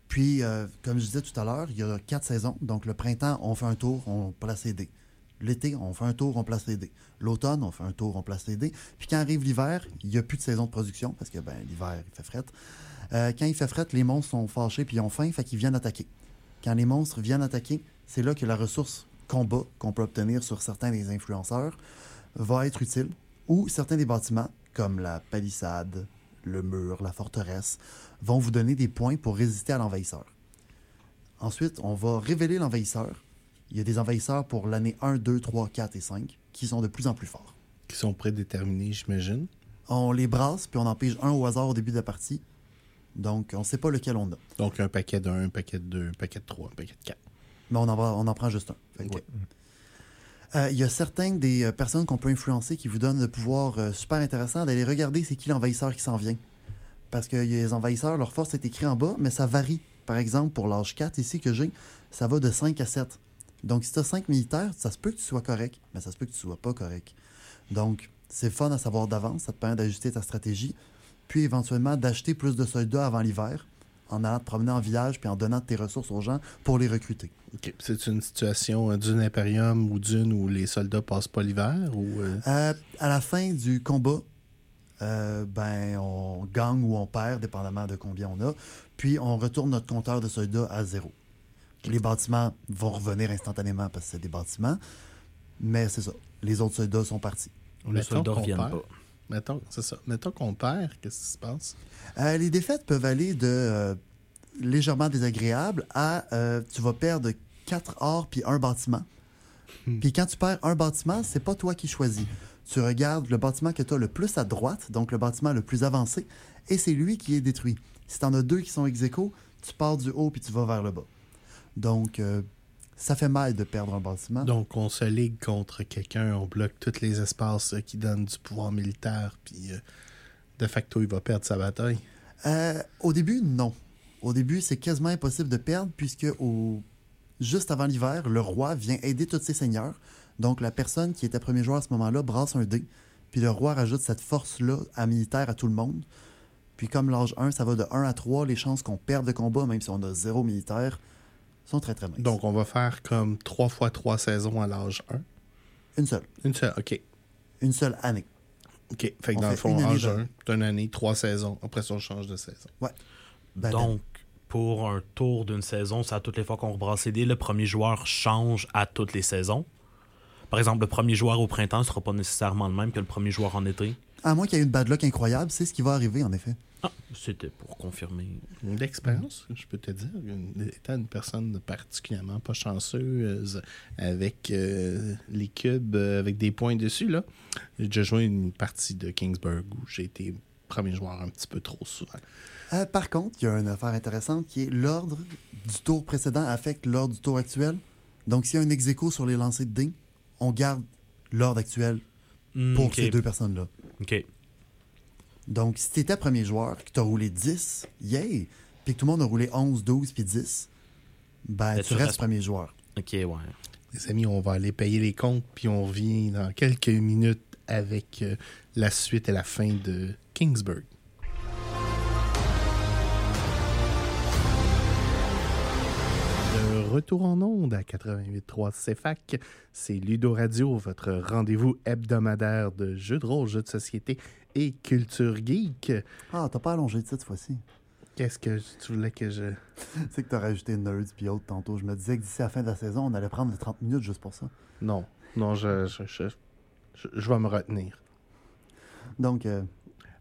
Puis, euh, comme je disais tout à l'heure, il y a quatre saisons. Donc, le printemps, on fait un tour, on place les dés. L'été, on fait un tour, on place les dés. L'automne, on fait un tour, on place les dés. Puis quand arrive l'hiver, il n'y a plus de saison de production parce que ben, l'hiver, il fait fret. Euh, quand il fait fret, les monstres sont fâchés puis ils ont faim, fait qu'ils viennent attaquer. Quand les monstres viennent attaquer, c'est là que la ressource combat qu'on peut obtenir sur certains des influenceurs va être utile. Ou certains des bâtiments, comme la palissade, le mur, la forteresse, vont vous donner des points pour résister à l'envahisseur. Ensuite, on va révéler l'envahisseur. Il y a des envahisseurs pour l'année 1, 2, 3, 4 et 5 qui sont de plus en plus forts. Qui sont prédéterminés, j'imagine. On les brasse, puis on en pige un au hasard au début de la partie. Donc, on ne sait pas lequel on a. Donc, un paquet d'un, un paquet de deux, un paquet de trois, un paquet de quatre. Mais on en, va- on en prend juste un. Ouais. Euh, Il y a certaines des euh, personnes qu'on peut influencer qui vous donnent le pouvoir euh, super intéressant d'aller regarder c'est qui l'envahisseur qui s'en vient. Parce que les envahisseurs, leur force est écrit en bas, mais ça varie. Par exemple, pour l'âge 4 ici que j'ai, ça va de 5 à 7. Donc, si tu as 5 militaires, ça se peut que tu sois correct, mais ça se peut que tu sois pas correct. Donc, c'est fun à savoir d'avance, ça te permet d'ajuster ta stratégie, puis éventuellement d'acheter plus de soldats avant l'hiver, en allant te promener en village, puis en donnant tes ressources aux gens pour les recruter. OK. C'est une situation euh, d'une impérium ou d'une où les soldats passent pas l'hiver ou. euh, Euh, à la fin du combat, euh, ben, on gagne ou on perd, dépendamment de combien on a. Puis on retourne notre compteur de soldats à zéro. Les bâtiments vont revenir instantanément parce que c'est des bâtiments. Mais c'est ça. Les autres soldats sont partis. Les soldats qu'on reviennent pas. Mettons, c'est ça. Mettons qu'on perd, qu'est-ce qui se passe? Euh, les défaites peuvent aller de euh, légèrement désagréable à euh, tu vas perdre 4 or puis un bâtiment. Puis quand tu perds un bâtiment, c'est pas toi qui choisis. Tu regardes le bâtiment que tu as le plus à droite, donc le bâtiment le plus avancé, et c'est lui qui est détruit. Si tu en as deux qui sont ex tu pars du haut puis tu vas vers le bas. Donc, ça fait mal de perdre un bâtiment. Donc, on se ligue contre quelqu'un, on bloque tous les espaces euh, qui donnent du pouvoir militaire, puis euh, de facto, il va perdre sa bataille. Euh, au début, non. Au début, c'est quasiment impossible de perdre puisque au... juste avant l'hiver, le roi vient aider tous ses seigneurs. Donc la personne qui était premier joueur à ce moment-là brasse un dé. Puis le roi rajoute cette force-là à militaire à tout le monde. Puis comme l'âge 1, ça va de 1 à 3, les chances qu'on perde le combat, même si on a zéro militaire, sont très très minces. Donc, on va faire comme 3 fois 3 saisons à l'âge 1. Une seule. Une seule, OK. Une seule année. OK. Fait que On dans le fond, une année âge de- 1, t'as une année, 3 saisons. Après ça, on change de saison. Ben, Donc, pour un tour d'une saison, c'est à toutes les fois qu'on rebrasse les dés, le premier joueur change à toutes les saisons. Par exemple, le premier joueur au printemps ne sera pas nécessairement le même que le premier joueur en été. À moins qu'il y ait une bad luck incroyable, c'est ce qui va arriver en effet. Ah, c'était pour confirmer. D'expérience, je peux te dire, une- étant une personne particulièrement pas chanceuse avec euh, les cubes euh, avec des points dessus, là, j'ai déjà joué une partie de Kingsburg où j'ai été premier joueur un petit peu trop souvent. Euh, par contre, il y a une affaire intéressante qui est l'ordre du tour précédent affecte l'ordre du tour actuel. Donc, s'il y a un ex sur les lancers de dés, on garde l'ordre actuel Hmm, pour ces deux personnes-là. Ok. Donc, si tu étais premier joueur, que tu as roulé 10, yay! Puis que tout le monde a roulé 11, 12 puis 10, ben, tu tu restes restes- premier joueur. Ok, ouais. Les amis, on va aller payer les comptes, puis on revient dans quelques minutes avec euh, la suite et la fin de Kingsburg. Retour en onde à 88.3 CFAC, c'est Ludo Radio, votre rendez-vous hebdomadaire de jeux de rôle, jeux de société et culture geek. Ah, t'as pas allongé de ça cette fois-ci. Qu'est-ce que tu voulais que je... <laughs> C'est que t'as rajouté Nerds puis autres tantôt. Je me disais que d'ici la fin de la saison, on allait prendre les 30 minutes juste pour ça. Non, non, je, je, je, je- je vais me retenir. Donc, euh,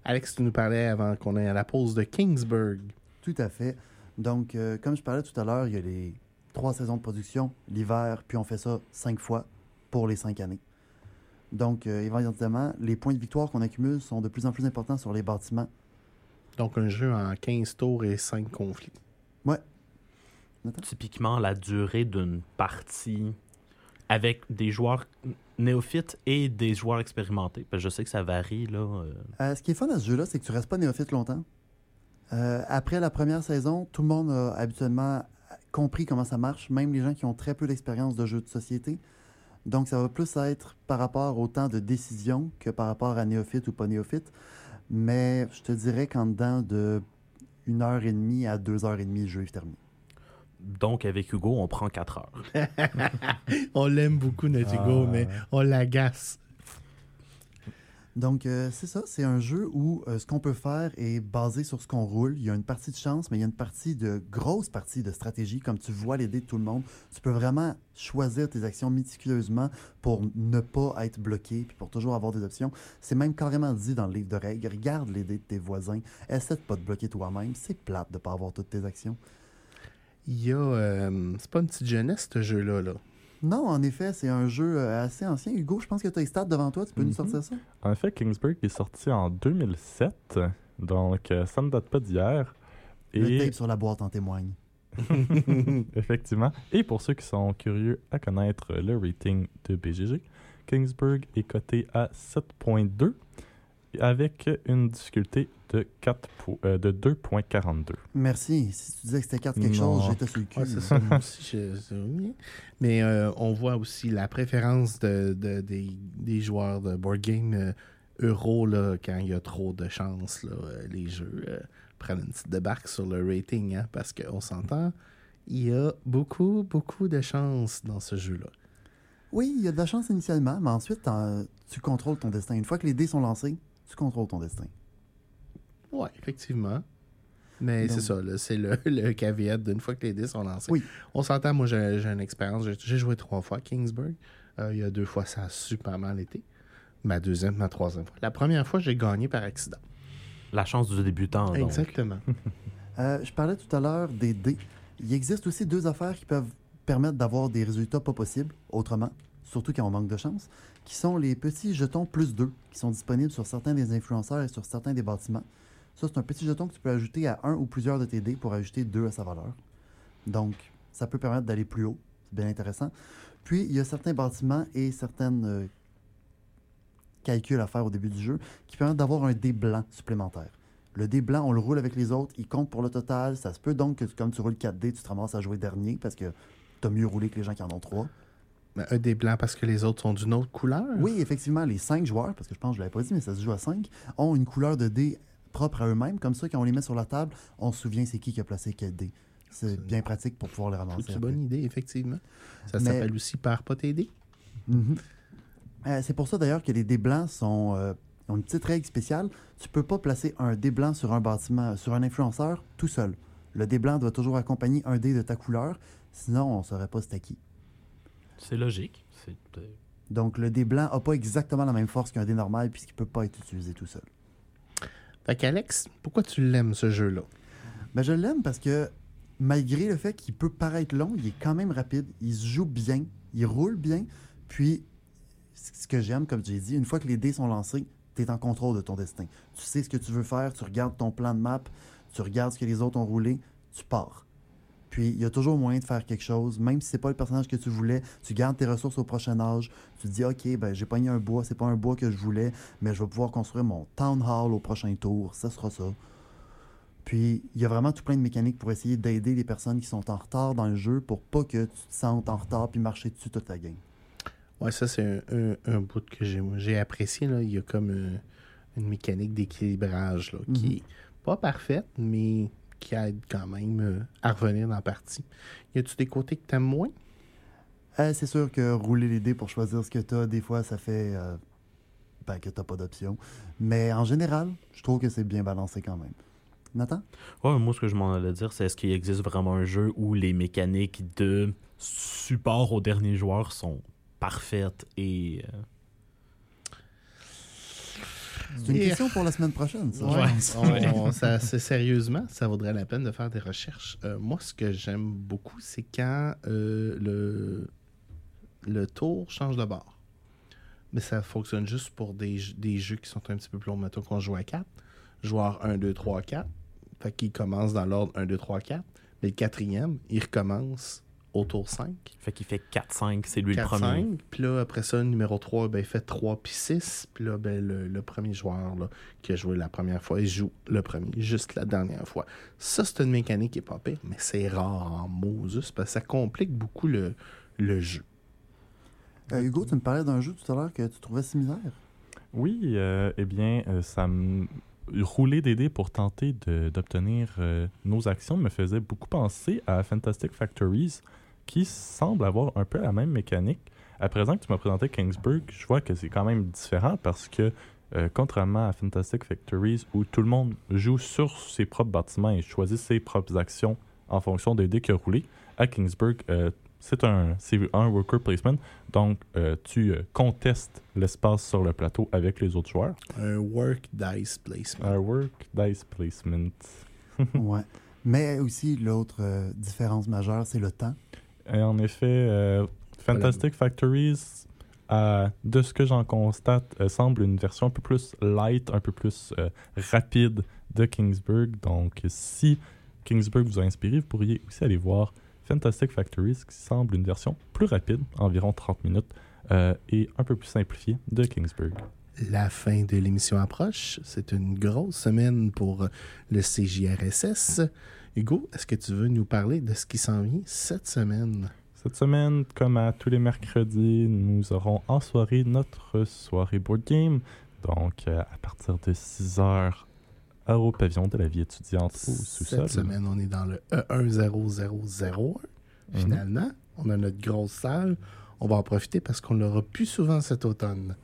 Alex, tu nous parlais avant qu'on aille à la pause de Kingsburg. Tout à fait. Donc, euh, comme je parlais tout à l'heure, il y a les trois saisons de production, l'hiver, puis on fait ça cinq fois pour les cinq années. Donc, euh, évidemment, les points de victoire qu'on accumule sont de plus en plus importants sur les bâtiments. Donc, un jeu en 15 tours et 5 conflits. Typiquement, la durée d'une partie avec des joueurs néophytes et des joueurs expérimentés. Parce que je sais que ça varie, là. euh, Euh, ce qui est fun à ce jeu-là, c'est que tu restes pas néophyte longtemps. Euh, après la première saison, tout le monde a habituellement compris comment ça marche, même les gens qui ont très peu d'expérience de jeux de société. Donc, ça va plus être par rapport au temps de décision que par rapport à néophyte ou pas néophyte. Mais je te dirais qu'en dedans de une heure et demie à deux heures et demie, le jeu est terminé. Donc, avec Hugo, on prend 4 heures. <laughs> On l'aime beaucoup, notre Hugo, Ah. mais on l'agace. Donc, euh, c'est ça, c'est un jeu où euh, ce qu'on peut faire est basé sur ce qu'on roule. Il y a une partie de chance, mais il y a une partie de grosse partie de stratégie. Comme tu vois les dés de tout le monde, tu peux vraiment choisir tes actions méticuleusement pour ne pas être bloqué, puis pour toujours avoir des options. C'est même carrément dit dans le livre de règles. Regarde les dés de tes voisins. Essaie de pas te bloquer toi-même. C'est plate de pas avoir toutes tes actions. Il y euh, c'est pas une petite jeunesse, ce jeu-là. Là. Non, en effet, c'est un jeu euh, assez ancien. Hugo, je pense que tu as les stats devant toi. Tu peux nous Mhm. sortir ça? En fait, Kingsburg est sorti en 2007, donc euh, ça ne date pas d'hier. Le Et tape sur la boîte en témoigne. <laughs> effectivement, et pour ceux qui sont curieux à connaître le rating de BGG, Kingsburg est coté à 7.2 avec une difficulté de, 4 po- euh, de 2.42. Merci. Si tu disais que c'était carte quelque Non. chose, j'étais sur le cul. Ouais, c'est ça, moi aussi. je- je- Mais euh, on voit aussi la préférence de, de- des, des joueurs de board game euh, euro là, quand il y a trop de chance. Là, euh, les jeux euh, prennent une petite débarque sur le rating hein, parce qu'on s'entend. Il y a beaucoup, beaucoup de chance dans ce jeu-là. Oui, il y a de la chance initialement, mais ensuite, tu contrôles ton destin. Une fois que les dés sont lancés, tu contrôles ton destin. Oui, effectivement. Mais c'est ça, là, c'est le, <laughs> le caveat d'une fois que les dés sont lancés. Oui. On s'entend, moi j'ai une expérience. J'ai- joué trois fois à Kingsburg. Euh, il y a deux fois, ça a super mal été. Ma deuxième, ma troisième fois. La première fois, j'ai gagné par accident. La chance du débutant. donc. Exactement. <laughs> Euh, je parlais tout à l'heure des dés. Il existe aussi deux affaires qui peuvent permettre d'avoir des résultats pas possibles autrement, surtout quand on manque de chance, qui sont les petits jetons plus 2 qui sont disponibles sur certains des influenceurs et sur certains des bâtiments. Ça, c'est un petit jeton que tu peux ajouter à un ou plusieurs de tes dés pour ajouter deux à sa valeur. Donc, ça peut permettre d'aller plus haut. C'est bien intéressant. Puis, il y a certains bâtiments et certaines euh, calculs à faire au début du jeu qui permettent d'avoir un dé blanc supplémentaire. Le dé blanc, on le roule avec les autres, il compte pour le total. Ça se peut donc que comme tu roules 4 dés, tu te ramasses à jouer dernier parce que tu as mieux roulé que les gens qui en ont 3. Mais un des blancs parce que les autres sont d'une autre couleur. Oui, effectivement, les 5 joueurs, parce que je pense que je ne l'avais pas dit, mais ça se joue à 5, ont une couleur de dés propre à eux-mêmes. Comme ça, quand on les met sur la table, on se souvient c'est qui qui a placé quel dé. C'est bien pratique pour pouvoir les ramasser. C'est une bonne idée, effectivement. Ça Mais- s'appelle aussi par pas t'aider. Mhm. Euh, c'est pour ça d'ailleurs que les dés blancs sont, euh, ont une petite règle spéciale. Tu peux pas placer un dé blanc sur un bâtiment, sur un influenceur tout seul. Le dé blanc doit toujours accompagner un dé de ta couleur, sinon on ne saurait pas c'est à qui. C'est logique. C'est, Donc le dé blanc n'a pas exactement la même force qu'un dé normal puisqu'il peut pas être utilisé tout seul. Fait qu'Alex, pourquoi tu l'aimes ce jeu-là? Ben, je l'aime parce que malgré le fait qu'il peut paraître long, il est quand même rapide, il se joue bien, il roule bien, puis ce que j'aime, comme j'ai dit, une fois que les dés sont lancés, tu es en contrôle de ton destin. Tu sais ce que tu veux faire, tu regardes ton plan de map, tu regardes ce que les autres ont roulé, tu pars. Puis il y a toujours moyen de faire quelque chose, même si c'est pas le personnage que tu voulais, tu gardes tes ressources au prochain âge, tu te dis OK, ben j'ai pogné un bois, c'est pas un bois que je voulais, mais je vais pouvoir construire mon town hall au prochain tour, ça sera ça. Puis il y a vraiment tout plein de mécaniques pour essayer d'aider les personnes qui sont en retard dans le jeu pour pas que tu te sentes en retard puis marcher dessus toute la game. Ouais, ça, c'est un, un, un bout que j'ai, j'ai apprécié. Là. Il y a comme euh, une mécanique d'équilibrage là, qui Mhm. est pas parfaite, mais qui aide quand même euh, à revenir dans la partie. Y a-tu des côtés que t'aimes moins? Euh, c'est sûr que rouler les dés pour choisir ce que tu as, des fois, ça fait euh, ben, que tu pas d'option. Mais en général, je trouve que c'est bien balancé quand même. Nathan? Ouais, moi, ce que je m'en allais dire, c'est est-ce qu'il existe vraiment un jeu où les mécaniques de support au dernier joueur sont parfaites et. euh, C'est une question pour la semaine prochaine, ça. Ouais, <laughs> on- ça, c'est sérieusement, ça vaudrait la peine de faire des recherches. Euh, moi, ce que j'aime beaucoup, c'est quand euh, le, le tour change de bord. Mais ça fonctionne juste pour des jeux qui sont un petit peu plus longs. Mettons qu'on joue à 4. Joueur 1, 2, 3, 4. Fait qu'il commence dans l'ordre 1, 2, 3, 4. Mais le quatrième, il recommence au tour 5. Fait qu'il fait 4-5, c'est lui le 4, premier. 5. Puis là, après ça, numéro 3, ben, il fait 3 puis 6. Puis là, ben, le, le premier joueur là, qui a joué la première fois, il joue le premier, juste la dernière fois. Ça, c'est une mécanique qui est pas pire, mais c'est rare en Moses parce que ça complique beaucoup le, le jeu. Euh, Hugo, tu me parlais d'un jeu tout à l'heure que tu trouvais similaire. Oui, euh, eh bien, euh, ça me... Rouler des dés pour tenter de- d'obtenir euh, nos actions me faisait beaucoup penser à Fantastic Factories, qui semble avoir un peu la même mécanique. À présent que tu m'as présenté Kingsburg, je vois que c'est quand même différent parce que, euh, contrairement à Fantastic Factories, où tout le monde joue sur ses propres bâtiments et choisit ses propres actions en fonction des dés qu'il a roulés, à Kingsburg, euh, c'est un, c'est un worker placement. Donc, euh, tu euh, contestes l'espace sur le plateau avec les autres joueurs. Un work dice placement. Un work dice placement. <laughs> ouais. Mais aussi, l'autre euh, différence majeure, c'est le temps. Et en effet, euh, Fantastic Factories, euh, de ce que j'en constate, euh, semble une version un peu plus light, un peu plus euh, rapide de Kingsburg. Donc, si Kingsburg vous a inspiré, vous pourriez aussi aller voir Fantastic Factories, qui semble une version plus rapide, environ 30 minutes, et un peu plus simplifiée de Kingsburg. La fin de l'émission approche. C'est une grosse semaine pour le CJRSS. Hugo, est-ce que tu veux nous parler de ce qui s'en vient cette semaine? Cette semaine, comme à tous les mercredis, nous aurons en soirée notre soirée board game. Donc, euh, à partir de 6 heures au pavillon de la vie étudiante au sous-sol. Cette semaine, on est dans le E E10001. Mhm. Finalement, on a notre grosse salle. On va en profiter parce qu'on l'aura plus souvent cet automne.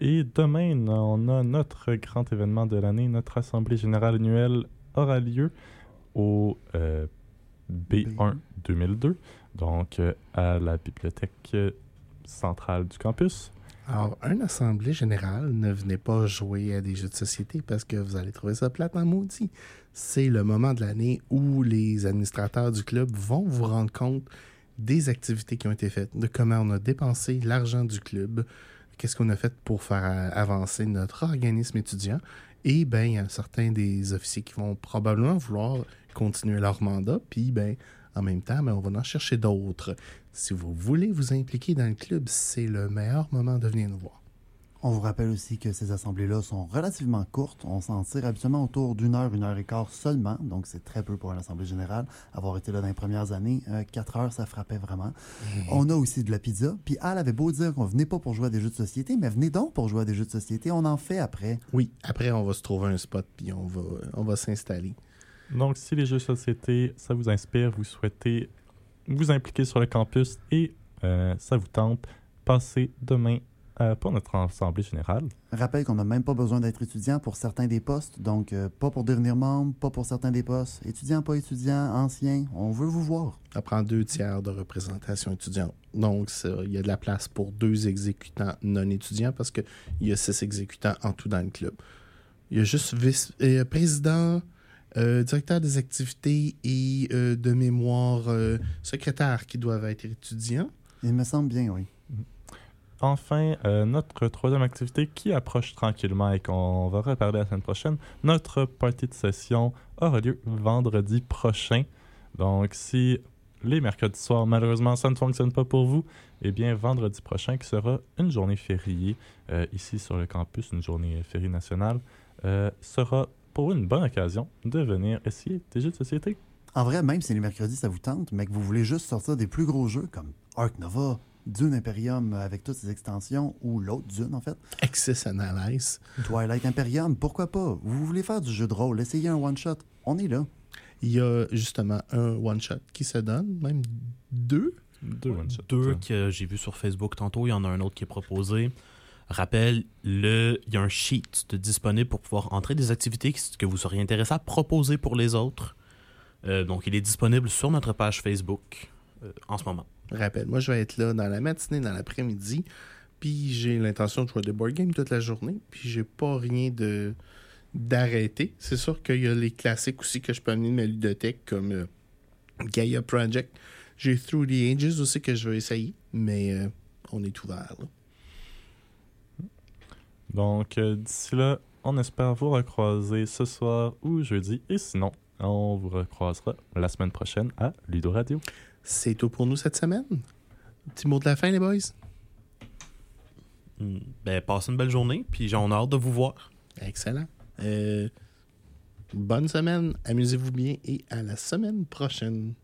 Et demain, on a notre grand événement de l'année. Notre assemblée générale annuelle aura lieu au euh, B1 2002, donc euh, à la bibliothèque euh, centrale du campus. Alors, une assemblée générale, ne venez pas jouer à des jeux de société parce que vous allez trouver ça plate en maudit. C'est le moment de l'année où les administrateurs du club vont vous rendre compte des activités qui ont été faites, de comment on a dépensé l'argent du club, qu'est-ce qu'on a fait pour faire avancer notre organisme étudiant. Et bien, il y a certains des officiers qui vont probablement vouloir continuer leur mandat, puis ben, en même temps, ben, on va en chercher d'autres. Si vous voulez vous impliquer dans le club, c'est le meilleur moment de venir nous voir. On vous rappelle aussi que ces assemblées-là sont relativement courtes. On s'en tire habituellement autour d'une heure, une heure et quart seulement. Donc, c'est très peu pour une assemblée générale. Avoir été là dans les premières années, euh, quatre heures, ça frappait vraiment. On a aussi de la pizza. Puis Al avait beau dire qu'on venait pas pour jouer à des jeux de société, mais venez donc pour jouer à des jeux de société. On en fait après. Oui, après, on va se trouver un spot, puis on va, on va s'installer. Donc, si les jeux de société, ça vous inspire, vous souhaitez vous impliquer sur le campus et euh, ça vous tente, passez demain euh, pour notre assemblée générale. Rappelle qu'on n'a même pas besoin d'être étudiant pour certains des postes. Donc, euh, pas pour devenir membre, pas pour certains des postes. Étudiant, pas étudiant, ancien, on veut vous voir. Ça prend deux tiers de représentation étudiante. Donc, il y a de la place pour deux exécutants non étudiants parce qu'il y a six exécutants en tout dans le club. Il y a juste vice, euh, président, euh, directeur des activités et euh, de mémoire euh, secrétaire qui doivent être étudiants. Il me semble bien, oui. enfin, euh, notre troisième activité qui approche tranquillement et qu'on va reparler la semaine prochaine, notre partie de session aura lieu vendredi prochain. Donc, si les mercredis soirs, malheureusement, ça ne fonctionne pas pour vous, eh bien, vendredi prochain, qui sera une journée fériée euh, ici sur le campus, une journée fériée nationale, euh, sera pour une bonne occasion de venir essayer des jeux de société. En vrai, même si les mercredis ça vous tente, mais que vous voulez juste sortir des plus gros jeux comme Ark Nova, Dune Imperium avec toutes ses extensions, ou l'autre Dune en fait, Access Analyze. Twilight Imperium, pourquoi pas? Vous voulez faire du jeu de rôle, essayez un one-shot, on est là. Il y a justement un one-shot qui se donne, même deux? Deux one-shots. Deux que j'ai vu sur Facebook tantôt, il y en a un autre qui est proposé. Rappel, le, il y a un sheet disponible pour pouvoir entrer des activités que vous seriez intéressé à proposer pour les autres. Euh, donc, il est disponible sur notre page Facebook euh, en ce moment. Rappelle, moi, je vais être là dans la matinée, dans l'après-midi. Puis j'ai l'intention de jouer des board games toute la journée. Puis j'ai pas rien de d'arrêter. C'est sûr qu'il y a les classiques aussi que je peux amener de ma ludothèque comme euh, Gaia Project. J'ai Through the Ages aussi que je vais essayer. Mais on est ouvert. là. Donc, euh, d'ici là, on espère vous recroiser ce soir ou jeudi. Et sinon, on vous recroisera la semaine prochaine à Ludo Radio. C'est tout pour nous cette semaine. Petit mot de la fin, les boys. Hmm, Ben, passez une belle journée, puis j'ai hâte de vous voir. Excellent. Euh, bonne semaine, amusez-vous bien et à la semaine prochaine.